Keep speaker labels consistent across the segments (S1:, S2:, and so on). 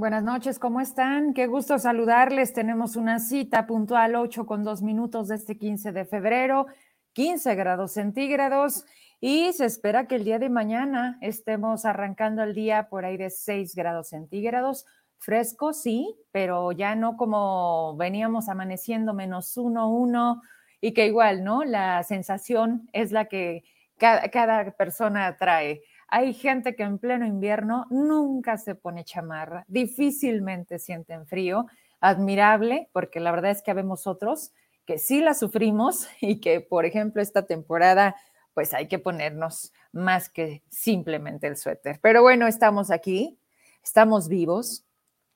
S1: Buenas noches, ¿cómo están? Qué gusto saludarles. Tenemos una cita puntual 8 con 2 minutos de este 15 de febrero, 15 grados centígrados y se espera que el día de mañana estemos arrancando el día por ahí de 6 grados centígrados. Fresco, sí, pero ya no como veníamos amaneciendo menos uno, uno, y que igual, ¿no? La sensación es la que cada, cada persona trae. Hay gente que en pleno invierno nunca se pone chamarra, difícilmente sienten frío, admirable, porque la verdad es que habemos otros que sí la sufrimos y que, por ejemplo, esta temporada, pues hay que ponernos más que simplemente el suéter. Pero bueno, estamos aquí, estamos vivos,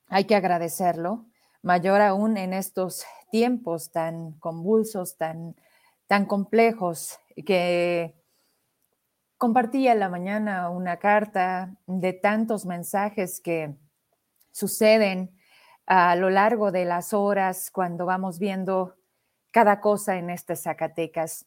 S1: hay que agradecerlo, mayor aún en estos tiempos tan convulsos, tan, tan complejos, que Compartí en la mañana una carta de tantos mensajes que suceden a lo largo de las horas cuando vamos viendo cada cosa en este Zacatecas.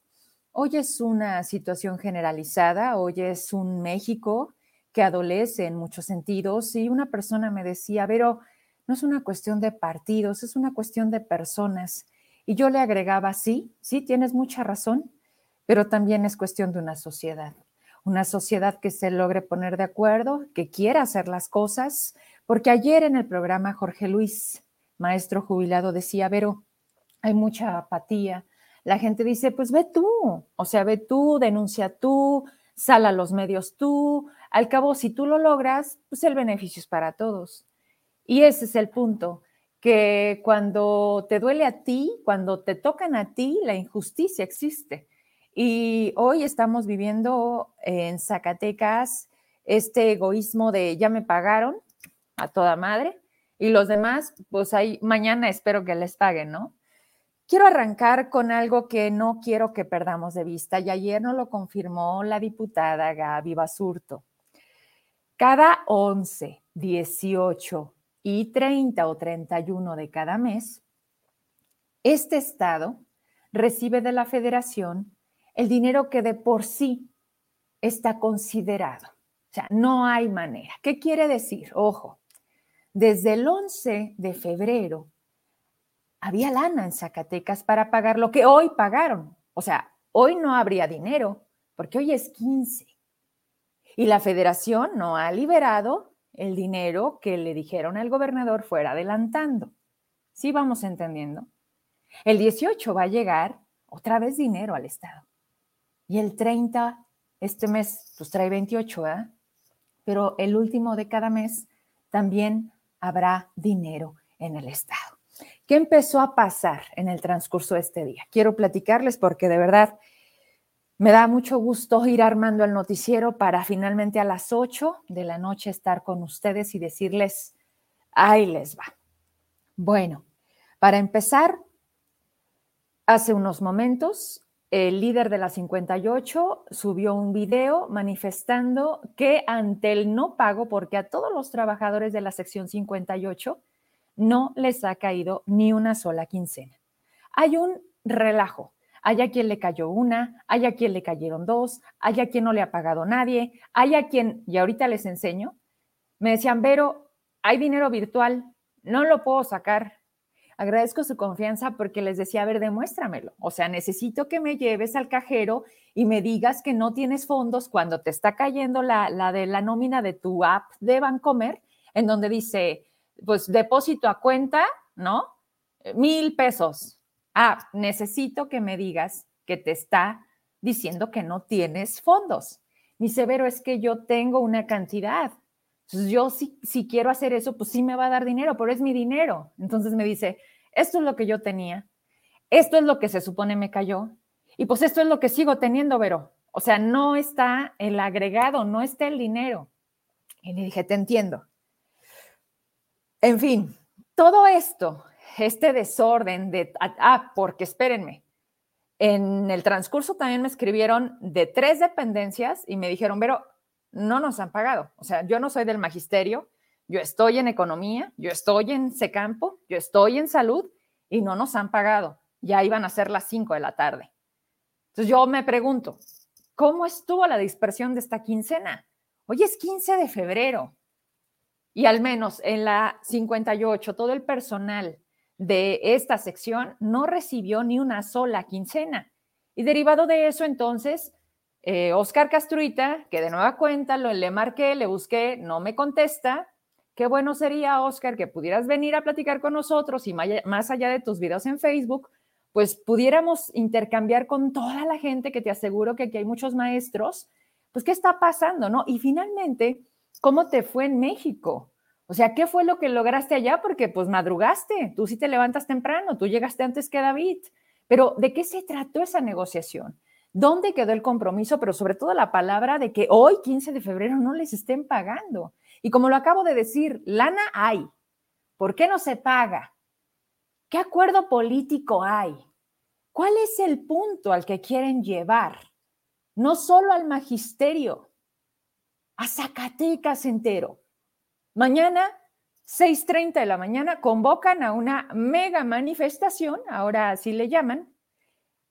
S1: Hoy es una situación generalizada, hoy es un México que adolece en muchos sentidos y una persona me decía, pero no es una cuestión de partidos, es una cuestión de personas. Y yo le agregaba, sí, sí, tienes mucha razón, pero también es cuestión de una sociedad una sociedad que se logre poner de acuerdo, que quiera hacer las cosas, porque ayer en el programa Jorge Luis, maestro jubilado, decía, Vero, hay mucha apatía. La gente dice, pues ve tú, o sea, ve tú, denuncia tú, sal a los medios tú. Al cabo, si tú lo logras, pues el beneficio es para todos. Y ese es el punto, que cuando te duele a ti, cuando te tocan a ti, la injusticia existe. Y hoy estamos viviendo en Zacatecas este egoísmo de ya me pagaron a toda madre y los demás, pues ahí mañana espero que les paguen, ¿no? Quiero arrancar con algo que no quiero que perdamos de vista y ayer nos lo confirmó la diputada Gaby Basurto. Cada 11, 18 y 30 o 31 de cada mes, este estado recibe de la federación el dinero que de por sí está considerado. O sea, no hay manera. ¿Qué quiere decir? Ojo, desde el 11 de febrero había lana en Zacatecas para pagar lo que hoy pagaron. O sea, hoy no habría dinero, porque hoy es 15. Y la federación no ha liberado el dinero que le dijeron al gobernador fuera adelantando. ¿Sí vamos entendiendo? El 18 va a llegar otra vez dinero al Estado. Y el 30, este mes, pues trae 28, ¿eh? Pero el último de cada mes también habrá dinero en el Estado. ¿Qué empezó a pasar en el transcurso de este día? Quiero platicarles porque de verdad me da mucho gusto ir armando el noticiero para finalmente a las 8 de la noche estar con ustedes y decirles, ahí les va. Bueno, para empezar, hace unos momentos el líder de la 58 subió un video manifestando que ante el no pago, porque a todos los trabajadores de la sección 58 no les ha caído ni una sola quincena. Hay un relajo. Hay a quien le cayó una, hay a quien le cayeron dos, hay a quien no le ha pagado nadie, hay a quien, y ahorita les enseño, me decían, Vero, hay dinero virtual, no lo puedo sacar, Agradezco su confianza porque les decía, a ver, demuéstramelo. O sea, necesito que me lleves al cajero y me digas que no tienes fondos cuando te está cayendo la, la de la nómina de tu app de Bancomer, en donde dice, pues depósito a cuenta, ¿no? Mil pesos. Ah, necesito que me digas que te está diciendo que no tienes fondos. Mi severo es que yo tengo una cantidad. Entonces, yo si, si quiero hacer eso, pues sí me va a dar dinero, pero es mi dinero. Entonces me dice, esto es lo que yo tenía, esto es lo que se supone me cayó, y pues esto es lo que sigo teniendo, Vero. O sea, no está el agregado, no está el dinero. Y le dije, te entiendo. En fin, todo esto, este desorden de, ah, porque espérenme, en el transcurso también me escribieron de tres dependencias y me dijeron, pero no nos han pagado. O sea, yo no soy del magisterio, yo estoy en economía, yo estoy en Secampo, yo estoy en salud y no nos han pagado. Ya iban a ser las 5 de la tarde. Entonces yo me pregunto, ¿cómo estuvo la dispersión de esta quincena? Hoy es 15 de febrero y al menos en la 58 todo el personal de esta sección no recibió ni una sola quincena. Y derivado de eso, entonces, eh, Oscar Castruita, que de nueva cuenta lo, le marqué, le busqué, no me contesta. Qué bueno sería, Oscar, que pudieras venir a platicar con nosotros y más allá de tus videos en Facebook, pues pudiéramos intercambiar con toda la gente que te aseguro que aquí hay muchos maestros, pues qué está pasando, ¿no? Y finalmente, ¿cómo te fue en México? O sea, ¿qué fue lo que lograste allá? Porque pues madrugaste, tú sí te levantas temprano, tú llegaste antes que David. Pero ¿de qué se trató esa negociación? ¿Dónde quedó el compromiso? Pero sobre todo la palabra de que hoy, 15 de febrero, no les estén pagando. Y como lo acabo de decir, lana hay. ¿Por qué no se paga? ¿Qué acuerdo político hay? ¿Cuál es el punto al que quieren llevar? No solo al magisterio, a Zacatecas entero. Mañana, 6.30 de la mañana, convocan a una mega manifestación, ahora así le llaman,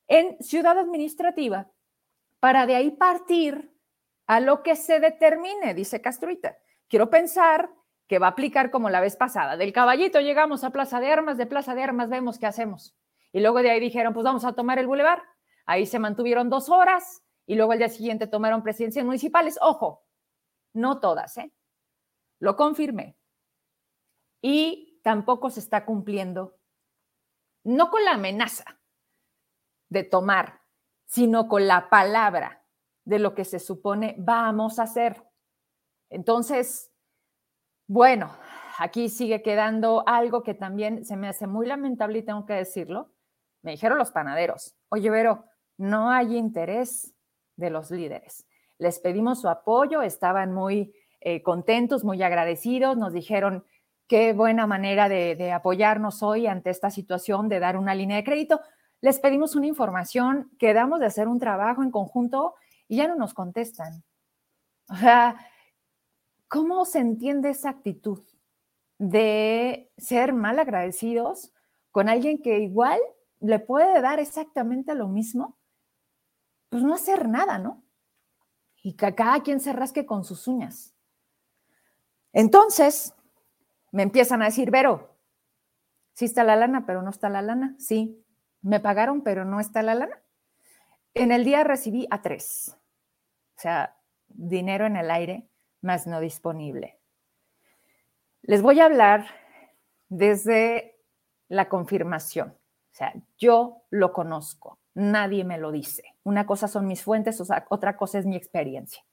S1: en Ciudad Administrativa, para de ahí partir a lo que se determine, dice Castruita. Quiero pensar que va a aplicar como la vez pasada. Del caballito llegamos a Plaza de Armas, de Plaza de Armas vemos qué hacemos. Y luego de ahí dijeron, pues vamos a tomar el bulevar. Ahí se mantuvieron dos horas y luego al día siguiente tomaron presidencias municipales. Ojo, no todas, ¿eh? Lo confirmé. Y tampoco se está cumpliendo, no con la amenaza de tomar, sino con la palabra de lo que se supone vamos a hacer. Entonces, bueno, aquí sigue quedando algo que también se me hace muy lamentable y tengo que decirlo. Me dijeron los panaderos, oye, Vero, no hay interés de los líderes. Les pedimos su apoyo, estaban muy eh, contentos, muy agradecidos, nos dijeron qué buena manera de, apoyarnos hoy ante esta situación, de dar una línea de crédito. Les pedimos una información, quedamos de hacer un trabajo en conjunto y ya no nos contestan. O sea, ¿cómo se entiende esa actitud de ser mal agradecidos con alguien que igual le puede dar exactamente lo mismo? Pues no hacer nada, ¿no? Y que cada quien se rasque con sus uñas. Entonces, me empiezan a decir, Vero, sí está la lana, pero no está la lana. Sí, me pagaron, pero no está la lana. En el día recibí a tres. O sea, dinero en el aire, más no disponible. Les voy a hablar desde la confirmación. O sea, yo lo conozco, nadie me lo dice. Una cosa son mis fuentes, otra cosa es mi experiencia.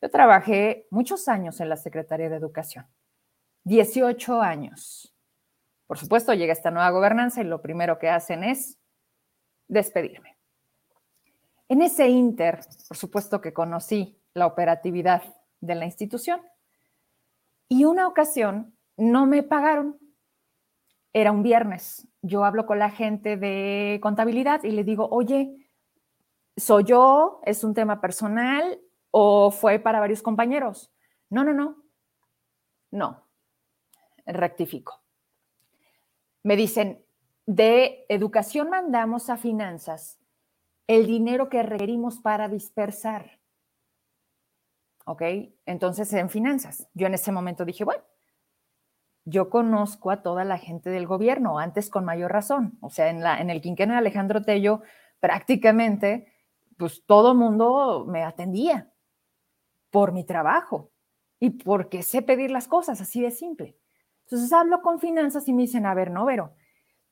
S1: Yo trabajé muchos años en la Secretaría de Educación, 18 años. Por supuesto, llega esta nueva gobernanza y lo primero que hacen es despedirme. En ese inter, por supuesto que conocí la operatividad de la institución y una ocasión no me pagaron. Era un viernes. Yo hablo con la gente de contabilidad y le digo, oye, soy yo, es un tema personal, ¿O fue para varios compañeros? No, no, no. No. Rectifico. Me dicen, de educación mandamos a finanzas el dinero que requerimos para dispersar. ¿Ok? Entonces, en finanzas. Yo en ese momento dije, bueno, yo conozco a toda la gente del gobierno, antes con mayor razón. O sea, en, la, en el quinquenio de Alejandro Tello, prácticamente, pues todo mundo me atendía por mi trabajo y porque sé pedir las cosas, así de simple. Entonces hablo con finanzas y me dicen, a ver, no, Vero,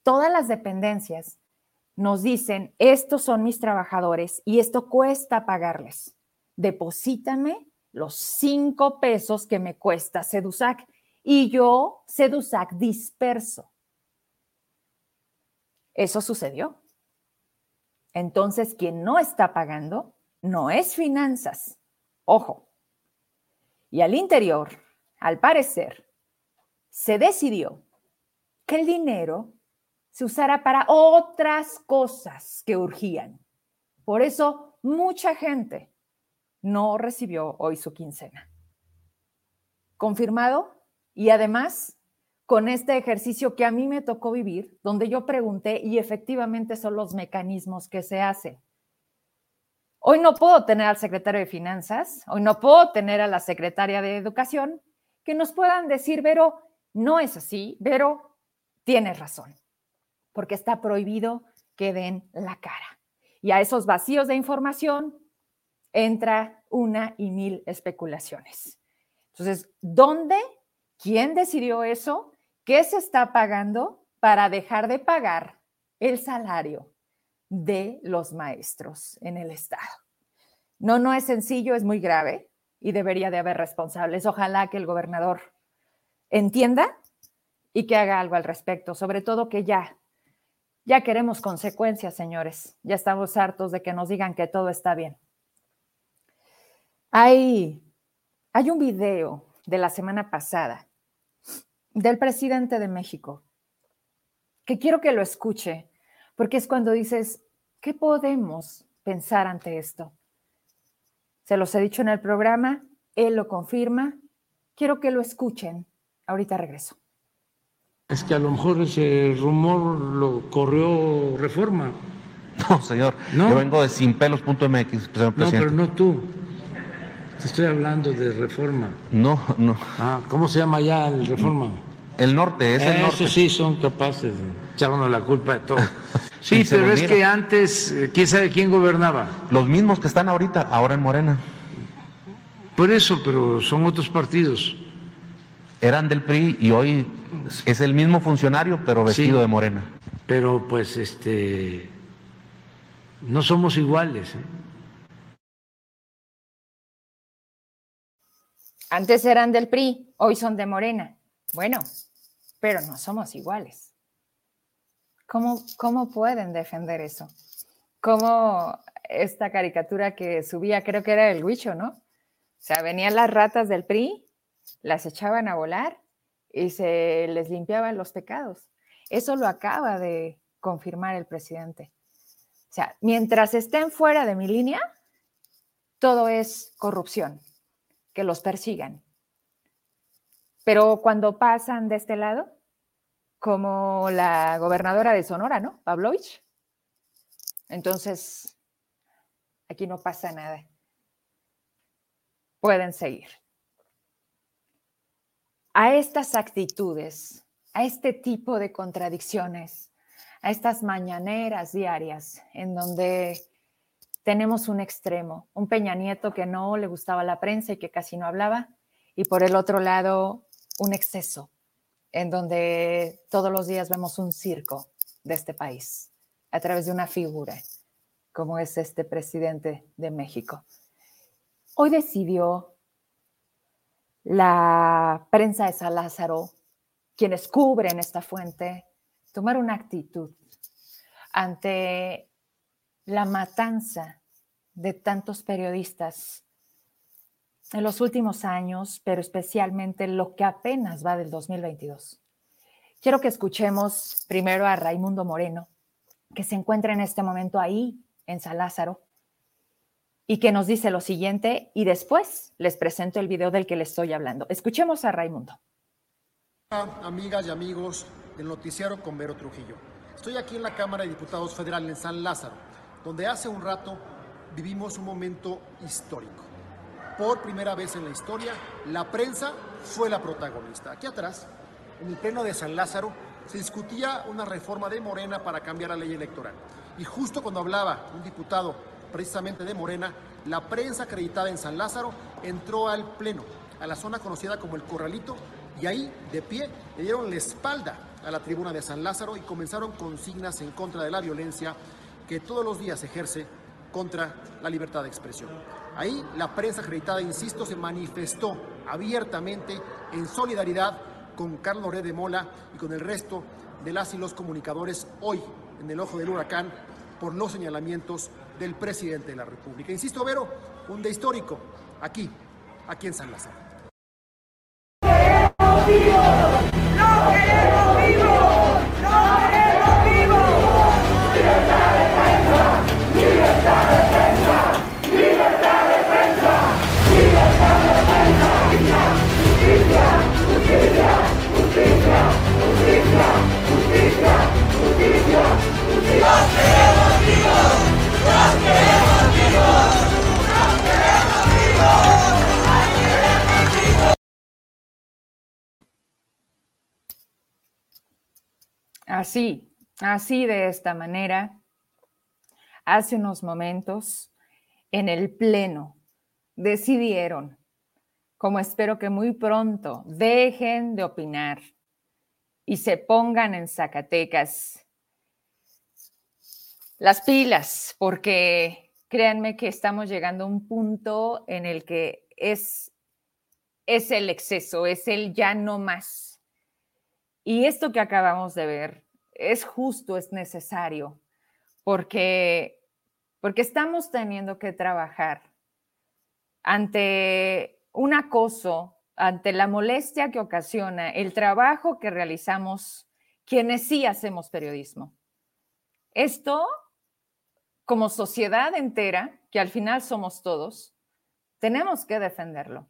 S1: todas las dependencias nos dicen, estos son mis trabajadores y esto cuesta pagarles. Deposítame los cinco pesos que me cuesta Sedusac y yo Sedusac disperso. Eso sucedió. Entonces, quien no está pagando no es finanzas. Ojo, y al interior, al parecer, se decidió que el dinero se usara para otras cosas que urgían. Por eso mucha gente no recibió hoy su quincena. ¿Confirmado? Y además, con este ejercicio que a mí me tocó vivir, donde yo pregunté y efectivamente son los mecanismos que se hacen. Hoy no puedo tener al secretario de Finanzas, hoy no puedo tener a la secretaria de Educación que nos puedan decir, Vero, no es así, Vero, tienes razón, porque está prohibido que den la cara. Y a esos vacíos de información entra una y mil especulaciones. Entonces, ¿dónde? ¿Quién decidió eso? ¿Qué se está pagando para dejar de pagar el salario de los maestros en el Estado? No, no es sencillo, es muy grave y debería de haber responsables. Ojalá que el gobernador entienda y que haga algo al respecto, sobre todo que ya, ya queremos consecuencias, señores. Ya estamos hartos de que nos digan que todo está bien. Hay, hay un video de la semana pasada del presidente de México que quiero que lo escuche, porque es cuando dices, ¿qué podemos pensar ante esto? Se los he dicho en el programa, él lo confirma. Quiero que lo escuchen. Ahorita regreso.
S2: Es que a lo mejor ese rumor lo corrió Reforma.
S3: No, señor. Yo vengo de sinpelos.mx, señor
S2: presidente. No, pero no tú. Te estoy hablando de Reforma.
S3: No, no.
S2: Ah, ¿cómo se llama ya el Reforma?
S3: El norte, es el norte.
S2: sí son capaces de echarnos la culpa de todo. Sí, pero es que antes, eh, ¿quién sabe quién gobernaba?
S3: Los mismos que están ahorita, ahora en Morena.
S2: Por eso, pero son otros partidos.
S3: Eran del PRI y hoy es el mismo funcionario, pero vestido de Morena.
S2: Pero pues este no somos iguales. ¿eh?
S1: Antes eran del PRI, hoy son de Morena. Bueno, pero no somos iguales. ¿Cómo, pueden defender eso? ¿Cómo esta caricatura que subía, creo que era el Huicho, ¿no? O sea, venían las ratas del PRI, las echaban a volar y se les limpiaban los pecados. Eso lo acaba de confirmar el presidente. O sea, mientras estén fuera de mi línea, todo es corrupción, que los persigan. Pero cuando pasan de este lado, como la gobernadora de Sonora, ¿no? Pavlovich. Entonces, aquí no pasa nada. Pueden seguir. A estas actitudes, a este tipo de contradicciones, a estas mañaneras diarias en donde tenemos un extremo, un Peña Nieto que no le gustaba la prensa y que casi no hablaba, y por el otro lado, un exceso, en donde todos los días vemos un circo de este país a través de una figura como es este presidente de México. Hoy decidió la prensa de San Lázaro, quienes cubren esta fuente, tomar una actitud ante la matanza de tantos periodistas en los últimos años, pero especialmente lo que apenas va del 2022. Quiero que escuchemos primero a Raimundo Moreno, que se encuentra en este momento ahí, en San Lázaro, y que nos dice lo siguiente, y después les presento el video del que les estoy hablando. Escuchemos a Raimundo.
S4: Amigas y amigos del noticiero con Vero Trujillo. Estoy aquí en la Cámara de Diputados Federal en San Lázaro, donde hace un rato vivimos un momento histórico por primera vez en la historia, la prensa fue la protagonista. Aquí atrás, en el pleno de San Lázaro, se discutía una reforma de Morena para cambiar la ley electoral. Y justo cuando hablaba un diputado precisamente de Morena, la prensa acreditada en San Lázaro entró al pleno, a la zona conocida como el Corralito, y ahí, de pie, le dieron la espalda a la tribuna de San Lázaro y comenzaron consignas en contra de la violencia que todos los días ejerce contra la libertad de expresión. Ahí la prensa acreditada, insisto, se manifestó abiertamente en solidaridad con Carlos Noré de Mola y con el resto de las y los comunicadores hoy en el ojo del huracán por los señalamientos del presidente de la República. Insisto, Vero, un día histórico aquí, aquí en San Lázaro.
S1: Así, así de esta manera, hace unos momentos, en el Pleno, decidieron, como espero que muy pronto, dejen de opinar y se pongan en Zacatecas las pilas, porque créanme que estamos llegando a un punto en el que es, es el exceso, es el ya no más. Y esto que acabamos de ver es justo, es necesario, porque, porque estamos teniendo que trabajar ante un acoso, ante la molestia que ocasiona el trabajo que realizamos quienes sí hacemos periodismo. Esto, como sociedad entera, que al final somos todos, tenemos que defenderlo.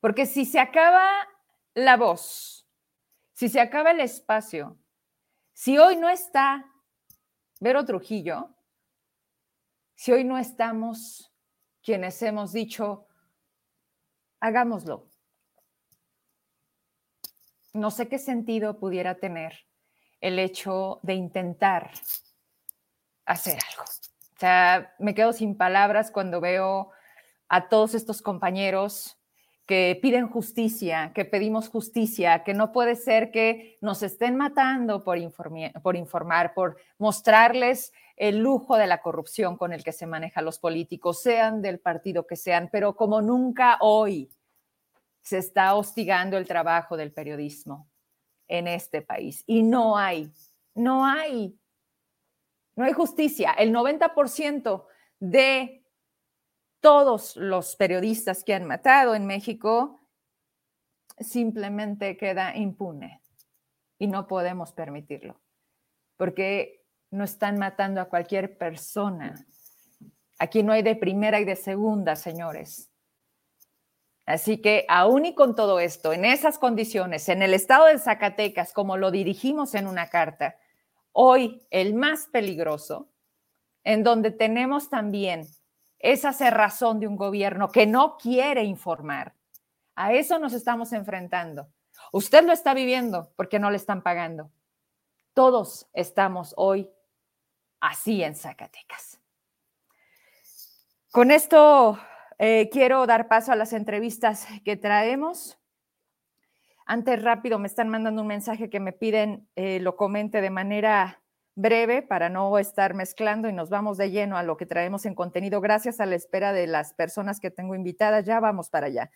S1: Porque si se acaba la voz, si se acaba el espacio, si hoy no está Vero Trujillo, si hoy no estamos quienes hemos dicho, hagámoslo. No sé qué sentido pudiera tener el hecho de intentar hacer algo. O sea, me quedo sin palabras cuando veo a todos estos compañeros que piden justicia, que pedimos justicia, que no puede ser que nos estén matando por, informar, por mostrarles el lujo de la corrupción con el que se manejan los políticos, sean del partido que sean, pero como nunca hoy se está hostigando el trabajo del periodismo en este país. Y no hay, no hay, no hay justicia. El 90% de todos los periodistas que han matado en México simplemente queda impune y no podemos permitirlo, porque no están matando a cualquier persona. Aquí no hay de primera y de segunda, señores. Así que aún y con todo esto, en esas condiciones, en el estado de Zacatecas, como lo dirigimos en una carta, hoy el más peligroso, en donde tenemos también esa cerrazón de un gobierno que no quiere informar. A eso nos estamos enfrentando. Usted lo está viviendo porque no le están pagando. Todos estamos hoy así en Zacatecas. Con esto eh, quiero dar paso a las entrevistas que traemos. Antes rápido me están mandando un mensaje que me piden eh, lo comente de manera breve para no estar mezclando y nos vamos de lleno a lo que traemos en contenido. Gracias a la espera de las personas que tengo invitadas, ya vamos para allá.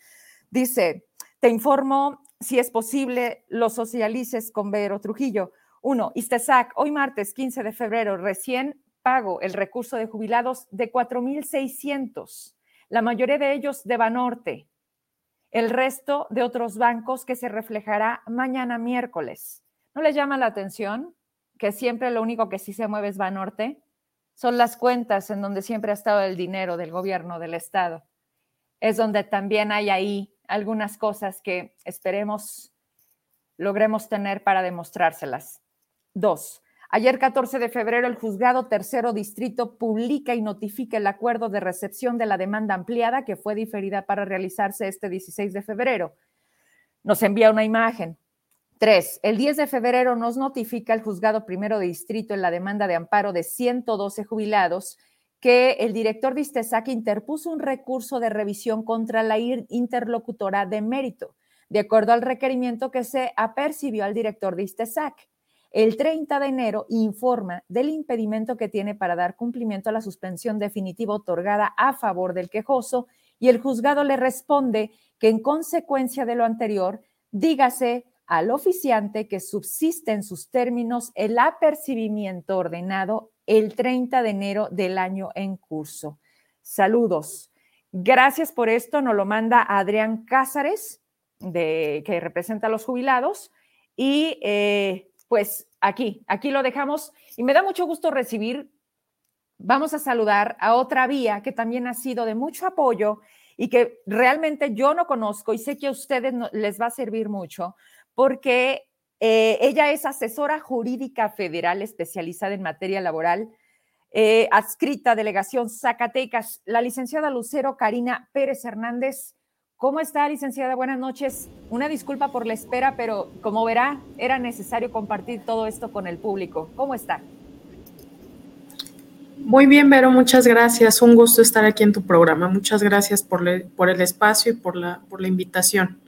S1: Dice, te informo si es posible los socialices con Vero Trujillo. Uno, Istesac, hoy martes 15 de febrero, recién pago el recurso de jubilados de 4.600, la mayoría de ellos de Banorte, el resto de otros bancos que se reflejará mañana miércoles. ¿No le llama la atención? Que siempre lo único que sí se mueve es Banorte, son las cuentas en donde siempre ha estado el dinero del gobierno, del Estado. Es donde también hay ahí algunas cosas que esperemos logremos tener para demostrárselas. Dos, ayer 14 de febrero el juzgado tercero distrito publica y notifica el acuerdo de recepción de la demanda ampliada que fue diferida para realizarse este 16 de febrero. Nos envía una imagen. Tres, el 10 de febrero nos notifica el juzgado primero de distrito en la demanda de amparo de 112 jubilados que el director de interpuso un recurso de revisión contra la interlocutora de mérito, de acuerdo al requerimiento que se apercibió al director de. El 30 de enero informa del impedimento que tiene para dar cumplimiento a la suspensión definitiva otorgada a favor del quejoso y el juzgado le responde que en consecuencia de lo anterior, dígase al oficiante que subsiste en sus términos el apercibimiento ordenado el 30 de enero del año en curso. Saludos. Gracias por esto. Nos lo manda Adrián Cázares, de, que representa a los jubilados. Y eh, pues aquí, aquí lo dejamos. Y me da mucho gusto recibir. Vamos a saludar a otra vía que también ha sido de mucho apoyo y que realmente yo no conozco y sé que a ustedes les va a servir mucho, porque eh, ella es asesora jurídica federal especializada en materia laboral, eh, adscrita a Delegación Zacatecas. La licenciada Lucero Karina Pérez Hernández, ¿Cómo está, licenciada? Buenas noches. Una disculpa por la espera, pero como verá, era necesario compartir todo esto con el público. ¿Cómo está?
S5: Muy bien, Vero, muchas gracias. Un gusto estar aquí en tu programa. Muchas gracias por, por el espacio y por la, por la invitación.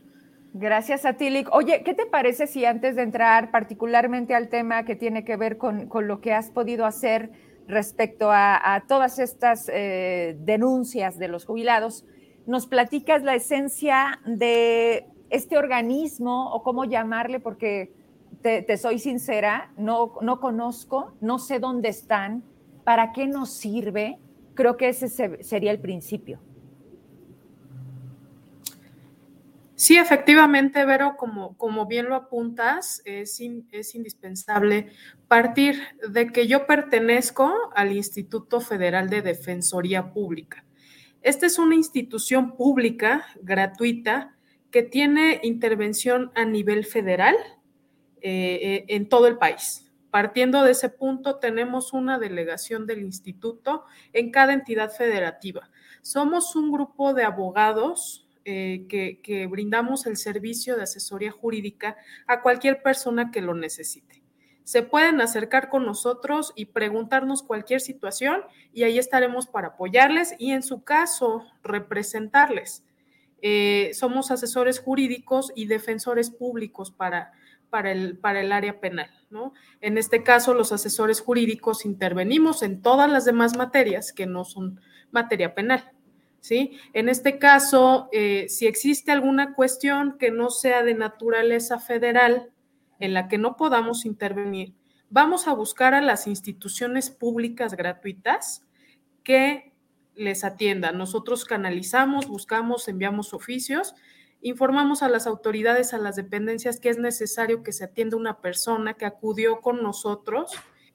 S1: Gracias a ti, Lick. Oye, ¿qué te parece si antes de entrar particularmente al tema que tiene que ver con, lo que has podido hacer respecto a, todas estas eh, denuncias de los jubilados, nos platicas la esencia de este organismo o cómo llamarle, porque te, soy sincera, no, no conozco, no sé dónde están, para qué nos sirve. Creo que ese sería el principio.
S5: Sí, efectivamente, Vero, como, como bien lo apuntas, es, es indispensable partir de que yo pertenezco al Instituto Federal de Defensoría Pública. Esta es una institución pública, gratuita, que tiene intervención a nivel federal eh, eh, en todo el país. Partiendo de ese punto, tenemos una delegación del instituto en cada entidad federativa. Somos un grupo de abogados eh, que, brindamos el servicio de asesoría jurídica a cualquier persona que lo necesite. Se pueden acercar con nosotros y preguntarnos cualquier situación y ahí estaremos para apoyarles y en su caso representarles. Eh, somos asesores jurídicos y defensores públicos para, para, el, área penal. En este caso, los asesores jurídicos intervenimos en todas las demás materias que no son materia penal. En este caso, eh, si existe alguna cuestión que no sea de naturaleza federal en la que no podamos intervenir, vamos a buscar a las instituciones públicas gratuitas que les atiendan. Nosotros canalizamos, buscamos, enviamos oficios, informamos a las autoridades, a las dependencias que es necesario que se atienda una persona que acudió con nosotros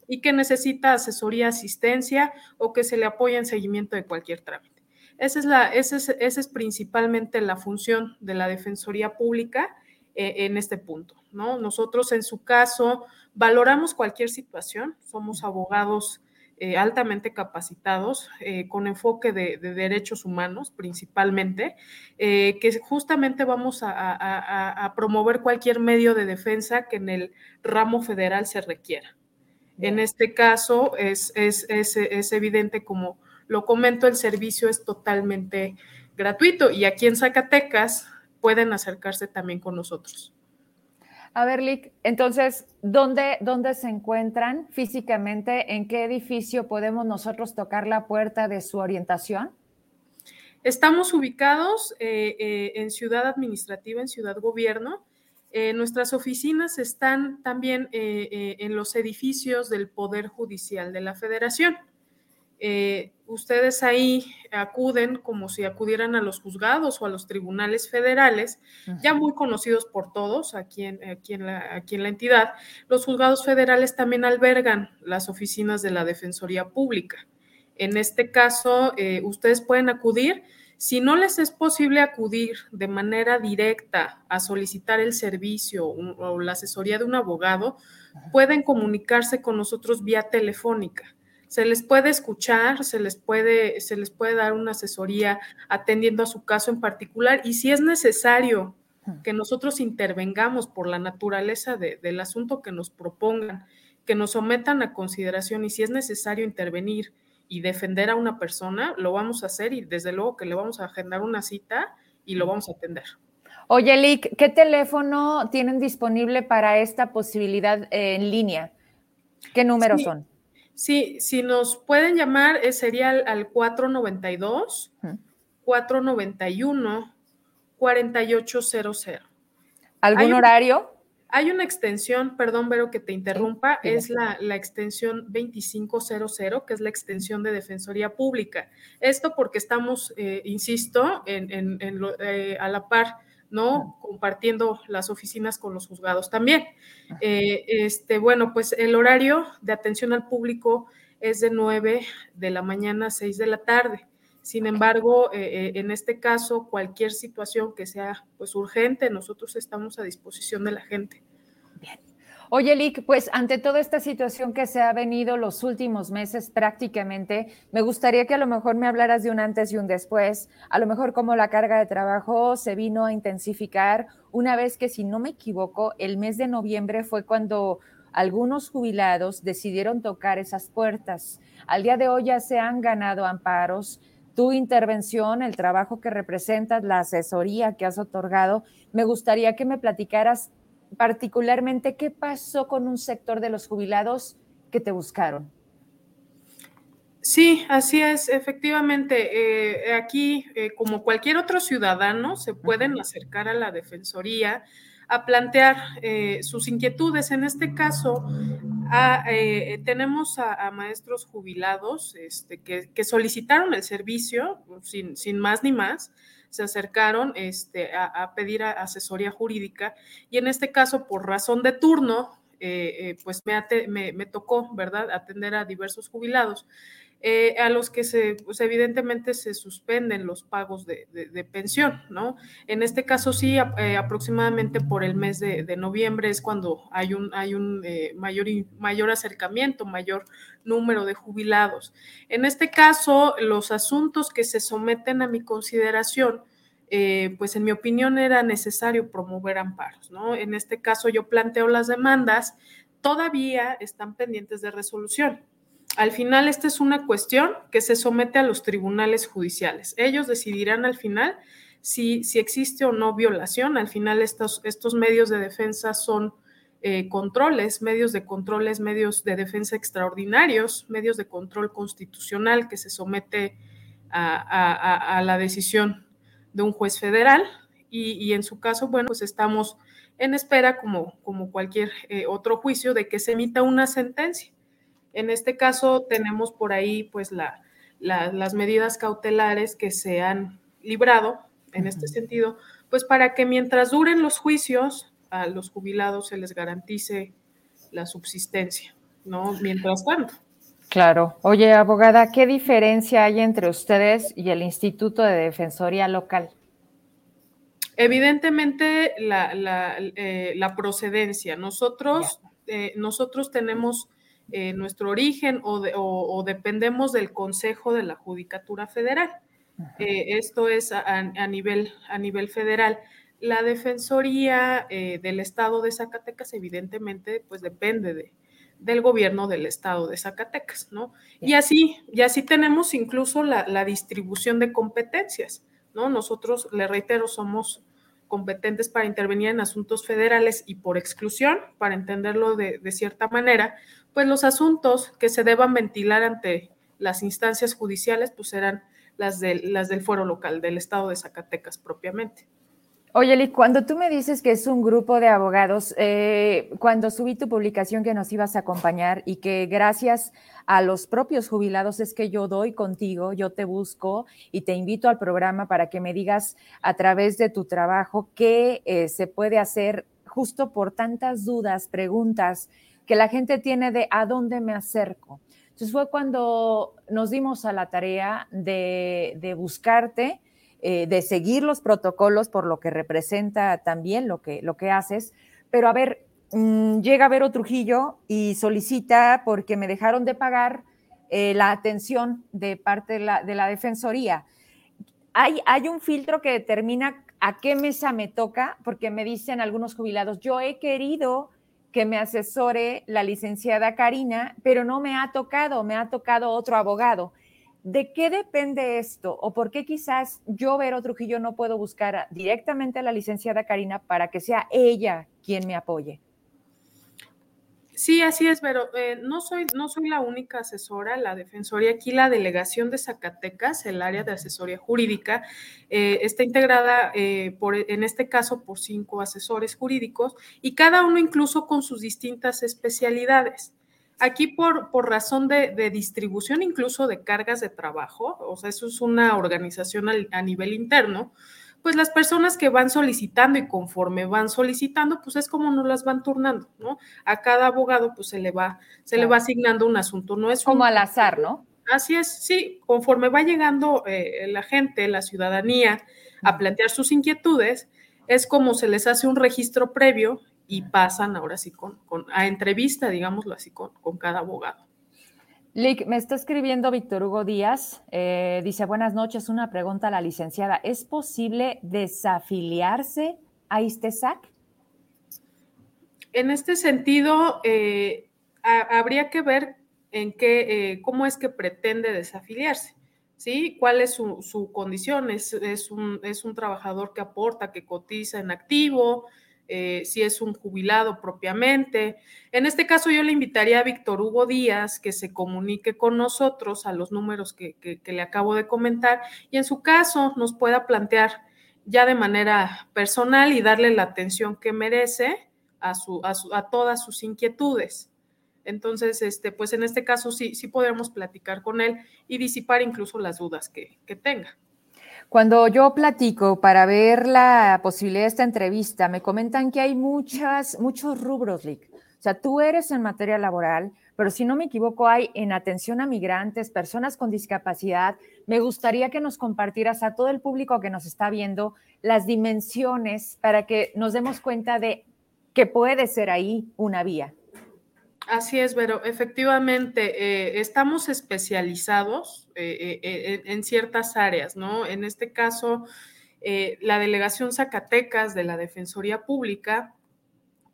S5: y que necesita asesoría, asistencia o que se le apoye en seguimiento de cualquier trámite. Esa es, la, esa es, principalmente la función de la Defensoría Pública eh, en este punto. ¿no? Nosotros, en su caso, valoramos cualquier situación, somos abogados eh, altamente capacitados, eh, con enfoque de, derechos humanos principalmente, que justamente vamos a, promover cualquier medio de defensa que en el ramo federal se requiera. En este caso, es, es, es evidente como lo comento, el servicio es totalmente gratuito y aquí en Zacatecas pueden acercarse también con nosotros.
S1: A ver, Lick, entonces, ¿dónde, ¿dónde se encuentran físicamente? ¿En qué edificio podemos nosotros tocar la puerta de su orientación?
S5: Estamos ubicados eh, eh, en Ciudad Administrativa, en Ciudad Gobierno. Eh, nuestras oficinas están también en los edificios del Poder Judicial de la Federación. Eh, ustedes ahí acuden como si acudieran a los juzgados o a los tribunales federales, ya muy conocidos por todos aquí en, aquí, en la, aquí en la entidad. Los juzgados federales también albergan las oficinas de la Defensoría Pública. En este caso, eh, ustedes pueden acudir. Si no les es posible acudir de manera directa a solicitar el servicio o la asesoría de un abogado, pueden comunicarse con nosotros vía telefónica se les puede escuchar, se les puede, se les puede dar una asesoría atendiendo a su caso en particular y si es necesario que nosotros intervengamos por la naturaleza del asunto que nos propongan, que nos sometan a consideración y si es necesario intervenir y defender a una persona, lo vamos a hacer y desde luego que le vamos a agendar una cita y lo vamos a atender.
S1: Oye, Lick, ¿qué teléfono tienen disponible para esta posibilidad en línea? ¿Qué números son?
S5: Sí, si nos pueden llamar, eh, sería al, 492 491 4800.
S1: ¿Algún horario?
S5: Hay una extensión, perdón, Vero, que te interrumpa, es la, extensión 2500, que es la extensión de Defensoría Pública. Esto porque estamos, eh, insisto, en, eh, a la par ¿no? Compartiendo las oficinas con los juzgados también. Eh, este, bueno, pues el horario de atención al público es de 9 de la mañana a 6 de la tarde. Sin embargo, eh, eh, en este caso, cualquier situación que sea pues urgente, nosotros estamos a disposición de la gente.
S1: Bien. Oye, Lick, pues ante toda esta situación que se ha venido los últimos meses prácticamente, me gustaría que a lo mejor me hablaras de un antes y un después, a lo mejor cómo la carga de trabajo se vino a intensificar una vez que, si no me equivoco, el mes de noviembre fue cuando algunos jubilados decidieron tocar esas puertas. Al día de hoy ya se han ganado amparos. Tu intervención, el trabajo que representas, la asesoría que has otorgado, me gustaría que me platicaras particularmente, ¿qué pasó con un sector de los jubilados que te buscaron?
S5: Sí, así es, efectivamente. Eh, aquí, eh, como cualquier otro ciudadano, se pueden acercar a la Defensoría a plantear eh, sus inquietudes. En este caso, tenemos a, maestros jubilados este, que, solicitaron el servicio sin, sin más ni más se acercaron este, a, pedir asesoría jurídica y en este caso, por razón de turno, eh, eh, pues me, me, tocó, ¿verdad?, atender a diversos jubilados. Eh, a los que se, pues evidentemente se suspenden los pagos de, pensión, ¿no? En este caso sí, aproximadamente por el mes de, noviembre es cuando hay un, un mayor, mayor acercamiento, mayor número de jubilados. En este caso, los asuntos que se someten a mi consideración, eh, pues en mi opinión era necesario promover amparos, ¿no? En este caso yo planteo las demandas, todavía están pendientes de resolución. Al final, esta es una cuestión que se somete a los tribunales judiciales. Ellos decidirán al final si, si existe o no violación. Al final, estos, estos medios de defensa son eh, controles, medios de controles, medios de defensa extraordinarios, medios de control constitucional que se somete a, la decisión de un juez federal y, en su caso, bueno, pues estamos en espera, como, como cualquier eh, otro juicio, de que se emita una sentencia. En este caso tenemos por ahí pues la, las medidas cautelares que se han librado en este sentido, pues para que mientras duren los juicios, a los jubilados se les garantice la subsistencia, ¿no? Mientras tanto.
S1: Claro. Oye, abogada, ¿qué diferencia hay entre ustedes y el Instituto de Defensoría Local?
S5: Evidentemente, la, eh, procedencia. Nosotros, eh, nosotros tenemos eh, nuestro origen o, dependemos del Consejo de la Judicatura Federal. esto es a, nivel, a nivel federal. La Defensoría eh, del Estado de Zacatecas, evidentemente, pues depende de, del gobierno del Estado de Zacatecas, ¿no? Y así, y así tenemos incluso la, distribución de competencias, ¿no? Nosotros, le reitero, somos competentes para intervenir en asuntos federales y por exclusión, para entenderlo de, cierta manera, pues los asuntos que se deban ventilar ante las instancias judiciales, pues serán las, de, las del fuero local, del estado de Zacatecas propiamente.
S1: Oye, Lick, cuando tú me dices que es un grupo de abogados, eh, cuando subí tu publicación que nos ibas a acompañar y que gracias a los propios jubilados es que yo doy contigo, yo te busco y te invito al programa para que me digas a través de tu trabajo qué eh, se puede hacer justo por tantas dudas, preguntas que la gente tiene de a dónde me acerco. Entonces fue cuando nos dimos a la tarea de, de buscarte eh, de seguir los protocolos por lo que representa también lo que, lo que haces. Pero a ver, mm, llega Vero Trujillo y solicita porque me dejaron de pagar eh, la atención de parte de la, de la Defensoría. Hay, hay, un filtro que determina a qué mesa me toca, porque me dicen algunos jubilados, yo he querido que me asesore la licenciada Karina, pero no me ha tocado, me ha tocado otro abogado. ¿De qué depende esto? ¿O por qué quizás yo, Vero Trujillo, no puedo buscar directamente a la licenciada Karina para que sea ella quien me apoye?
S5: Sí, así es, pero eh, no, soy, no soy la única asesora, la Defensoría, aquí la delegación de Zacatecas, el área de asesoría jurídica, eh, está integrada eh, por, en este caso por cinco asesores jurídicos y cada uno incluso con sus distintas especialidades. Aquí por, por razón de, distribución incluso de cargas de trabajo, o sea, eso es una organización a, nivel interno, pues las personas que van solicitando y conforme van solicitando, pues es como nos las van turnando, ¿no? A cada abogado pues se le va, se le va asignando un asunto, no es
S1: como al azar, ¿no?
S5: Así es, sí, conforme va llegando eh, la gente, la ciudadanía, a plantear sus inquietudes, es como se les hace un registro previo y pasan ahora sí con, a entrevista, digámoslo así, con, con cada abogado.
S1: Lick, me está escribiendo Víctor Hugo Díaz. Eh, dice, buenas noches, una pregunta a la licenciada. ¿Es posible desafiliarse a ISTESAC?
S5: En este sentido, eh, habría que ver en qué, eh, cómo es que pretende desafiliarse. ¿Sí? ¿Cuál es su, condición? ¿Es, un, ¿Es un trabajador que aporta, que cotiza en activo? Eh, si es un jubilado propiamente. En este caso yo le invitaría a Víctor Hugo Díaz que se comunique con nosotros a los números que, le acabo de comentar y en su caso nos pueda plantear ya de manera personal y darle la atención que merece a, todas sus inquietudes. Entonces, este, pues en este caso sí, sí podremos platicar con él y disipar incluso las dudas que tenga.
S1: Cuando yo platico para ver la posibilidad de esta entrevista, me comentan que hay muchas, muchos rubros, Lick. O sea, tú eres en materia laboral, pero si no me equivoco, hay en atención a migrantes, personas con discapacidad. Me gustaría que nos compartieras a todo el público que nos está viendo las dimensiones para que nos demos cuenta de que puede ser ahí una vía.
S5: Así es, pero efectivamente eh, estamos especializados eh, eh, en ciertas áreas, ¿no? En este caso, la delegación Zacatecas de la Defensoría Pública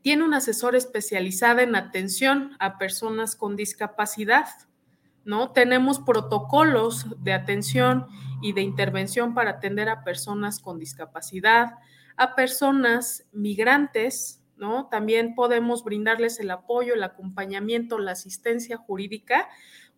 S5: tiene un asesor especializado en atención a personas con discapacidad, ¿no? Tenemos protocolos de atención y de intervención para atender a personas con discapacidad, a personas migrantes, ¿no? También podemos brindarles el apoyo, el acompañamiento, la asistencia jurídica,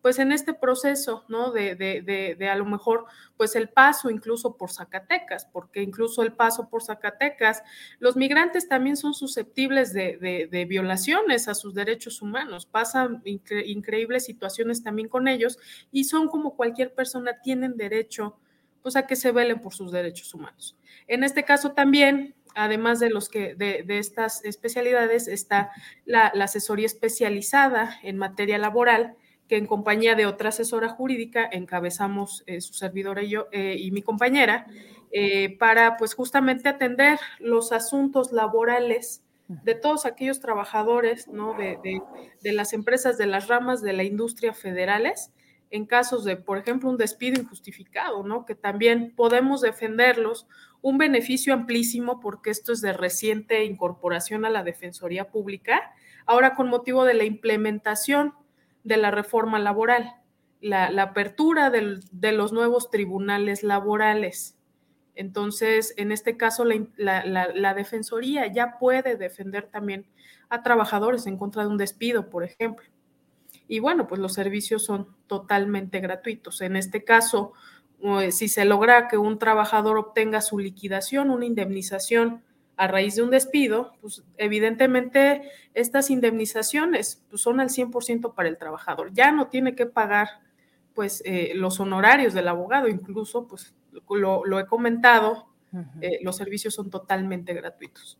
S5: pues en este proceso, ¿no? De, de, de, a lo mejor, pues el paso incluso por Zacatecas, porque incluso el paso por Zacatecas, los migrantes también son susceptibles de, violaciones a sus derechos humanos, pasan increíbles situaciones también con ellos y son como cualquier persona, tienen derecho, pues a que se velen por sus derechos humanos. En este caso también, además de los que de, estas especialidades está la, asesoría especializada en materia laboral que en compañía de otra asesora jurídica encabezamos eh, su servidora y yo eh, y mi compañera eh, para pues justamente atender los asuntos laborales de todos aquellos trabajadores ¿no? de, de las empresas de las ramas de la industria federales en casos de, por ejemplo, un despido injustificado, ¿no? Que también podemos defenderlos, un beneficio amplísimo porque esto es de reciente incorporación a la Defensoría Pública, ahora con motivo de la implementación de la reforma laboral, la, apertura de los nuevos tribunales laborales. Entonces, en este caso, la Defensoría ya puede defender también a trabajadores en contra de un despido, por ejemplo. Y bueno, pues los servicios son totalmente gratuitos. En este caso, si se logra que un trabajador obtenga su liquidación, una indemnización a raíz de un despido, pues evidentemente estas indemnizaciones pues, son al 100% para el trabajador. Ya no tiene que pagar pues eh, los honorarios del abogado, incluso pues lo, he comentado, eh, los servicios son totalmente gratuitos.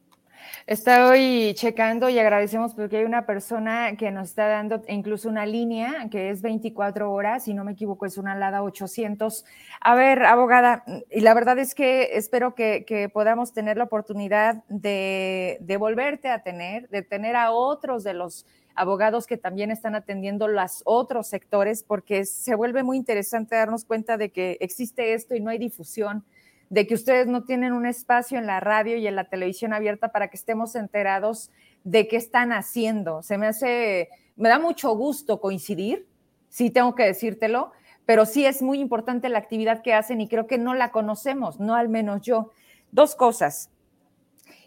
S1: Estoy checando y agradecemos porque hay una persona que nos está dando incluso una línea que es 24 horas, si no me equivoco, es una LADA 800. A ver, abogada, y la verdad es que espero que, podamos tener la oportunidad de, de volverte a tener, de tener a otros de los abogados que también están atendiendo los otros sectores, porque se vuelve muy interesante darnos cuenta de que existe esto y no hay difusión de que ustedes no tienen un espacio en la radio y en la televisión abierta para que estemos enterados de qué están haciendo. Se me hace, me da mucho gusto coincidir, sí tengo que decírtelo, pero sí es muy importante la actividad que hacen y creo que no la conocemos, no al menos yo. Dos cosas.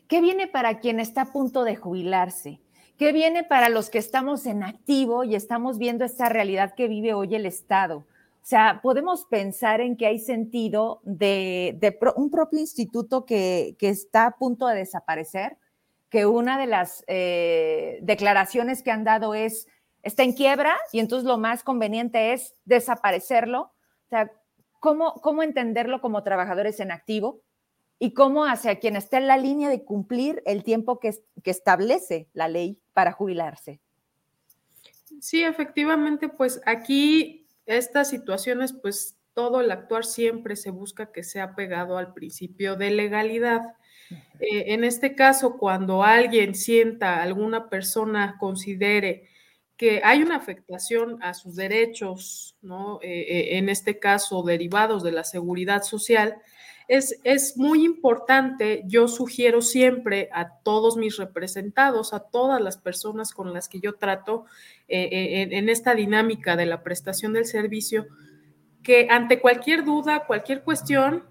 S1: ¿Qué viene para quien está a punto de jubilarse? ¿Qué viene para los que estamos en activo y estamos viendo esta realidad que vive hoy el Estado? O sea, podemos pensar en que hay sentido de, un propio instituto que, está a punto de desaparecer, que una de las eh, declaraciones que han dado es, está en quiebra y entonces lo más conveniente es desaparecerlo. O sea, ¿cómo, cómo entenderlo como trabajadores en activo? y cómo hacia quien está en la línea de cumplir el tiempo que, que, establece la ley para jubilarse.
S5: Sí, efectivamente, pues aquí estas situaciones, pues todo el actuar siempre se busca que sea pegado al principio de legalidad. Eh, en este caso, cuando alguien sienta, alguna persona considere que hay una afectación a sus derechos, ¿no? Eh, en este caso, derivados de la seguridad social, es, es, muy importante, yo sugiero siempre a todos mis representados, a todas las personas con las que yo trato en esta dinámica de la prestación del servicio, que ante cualquier duda, cualquier cuestión,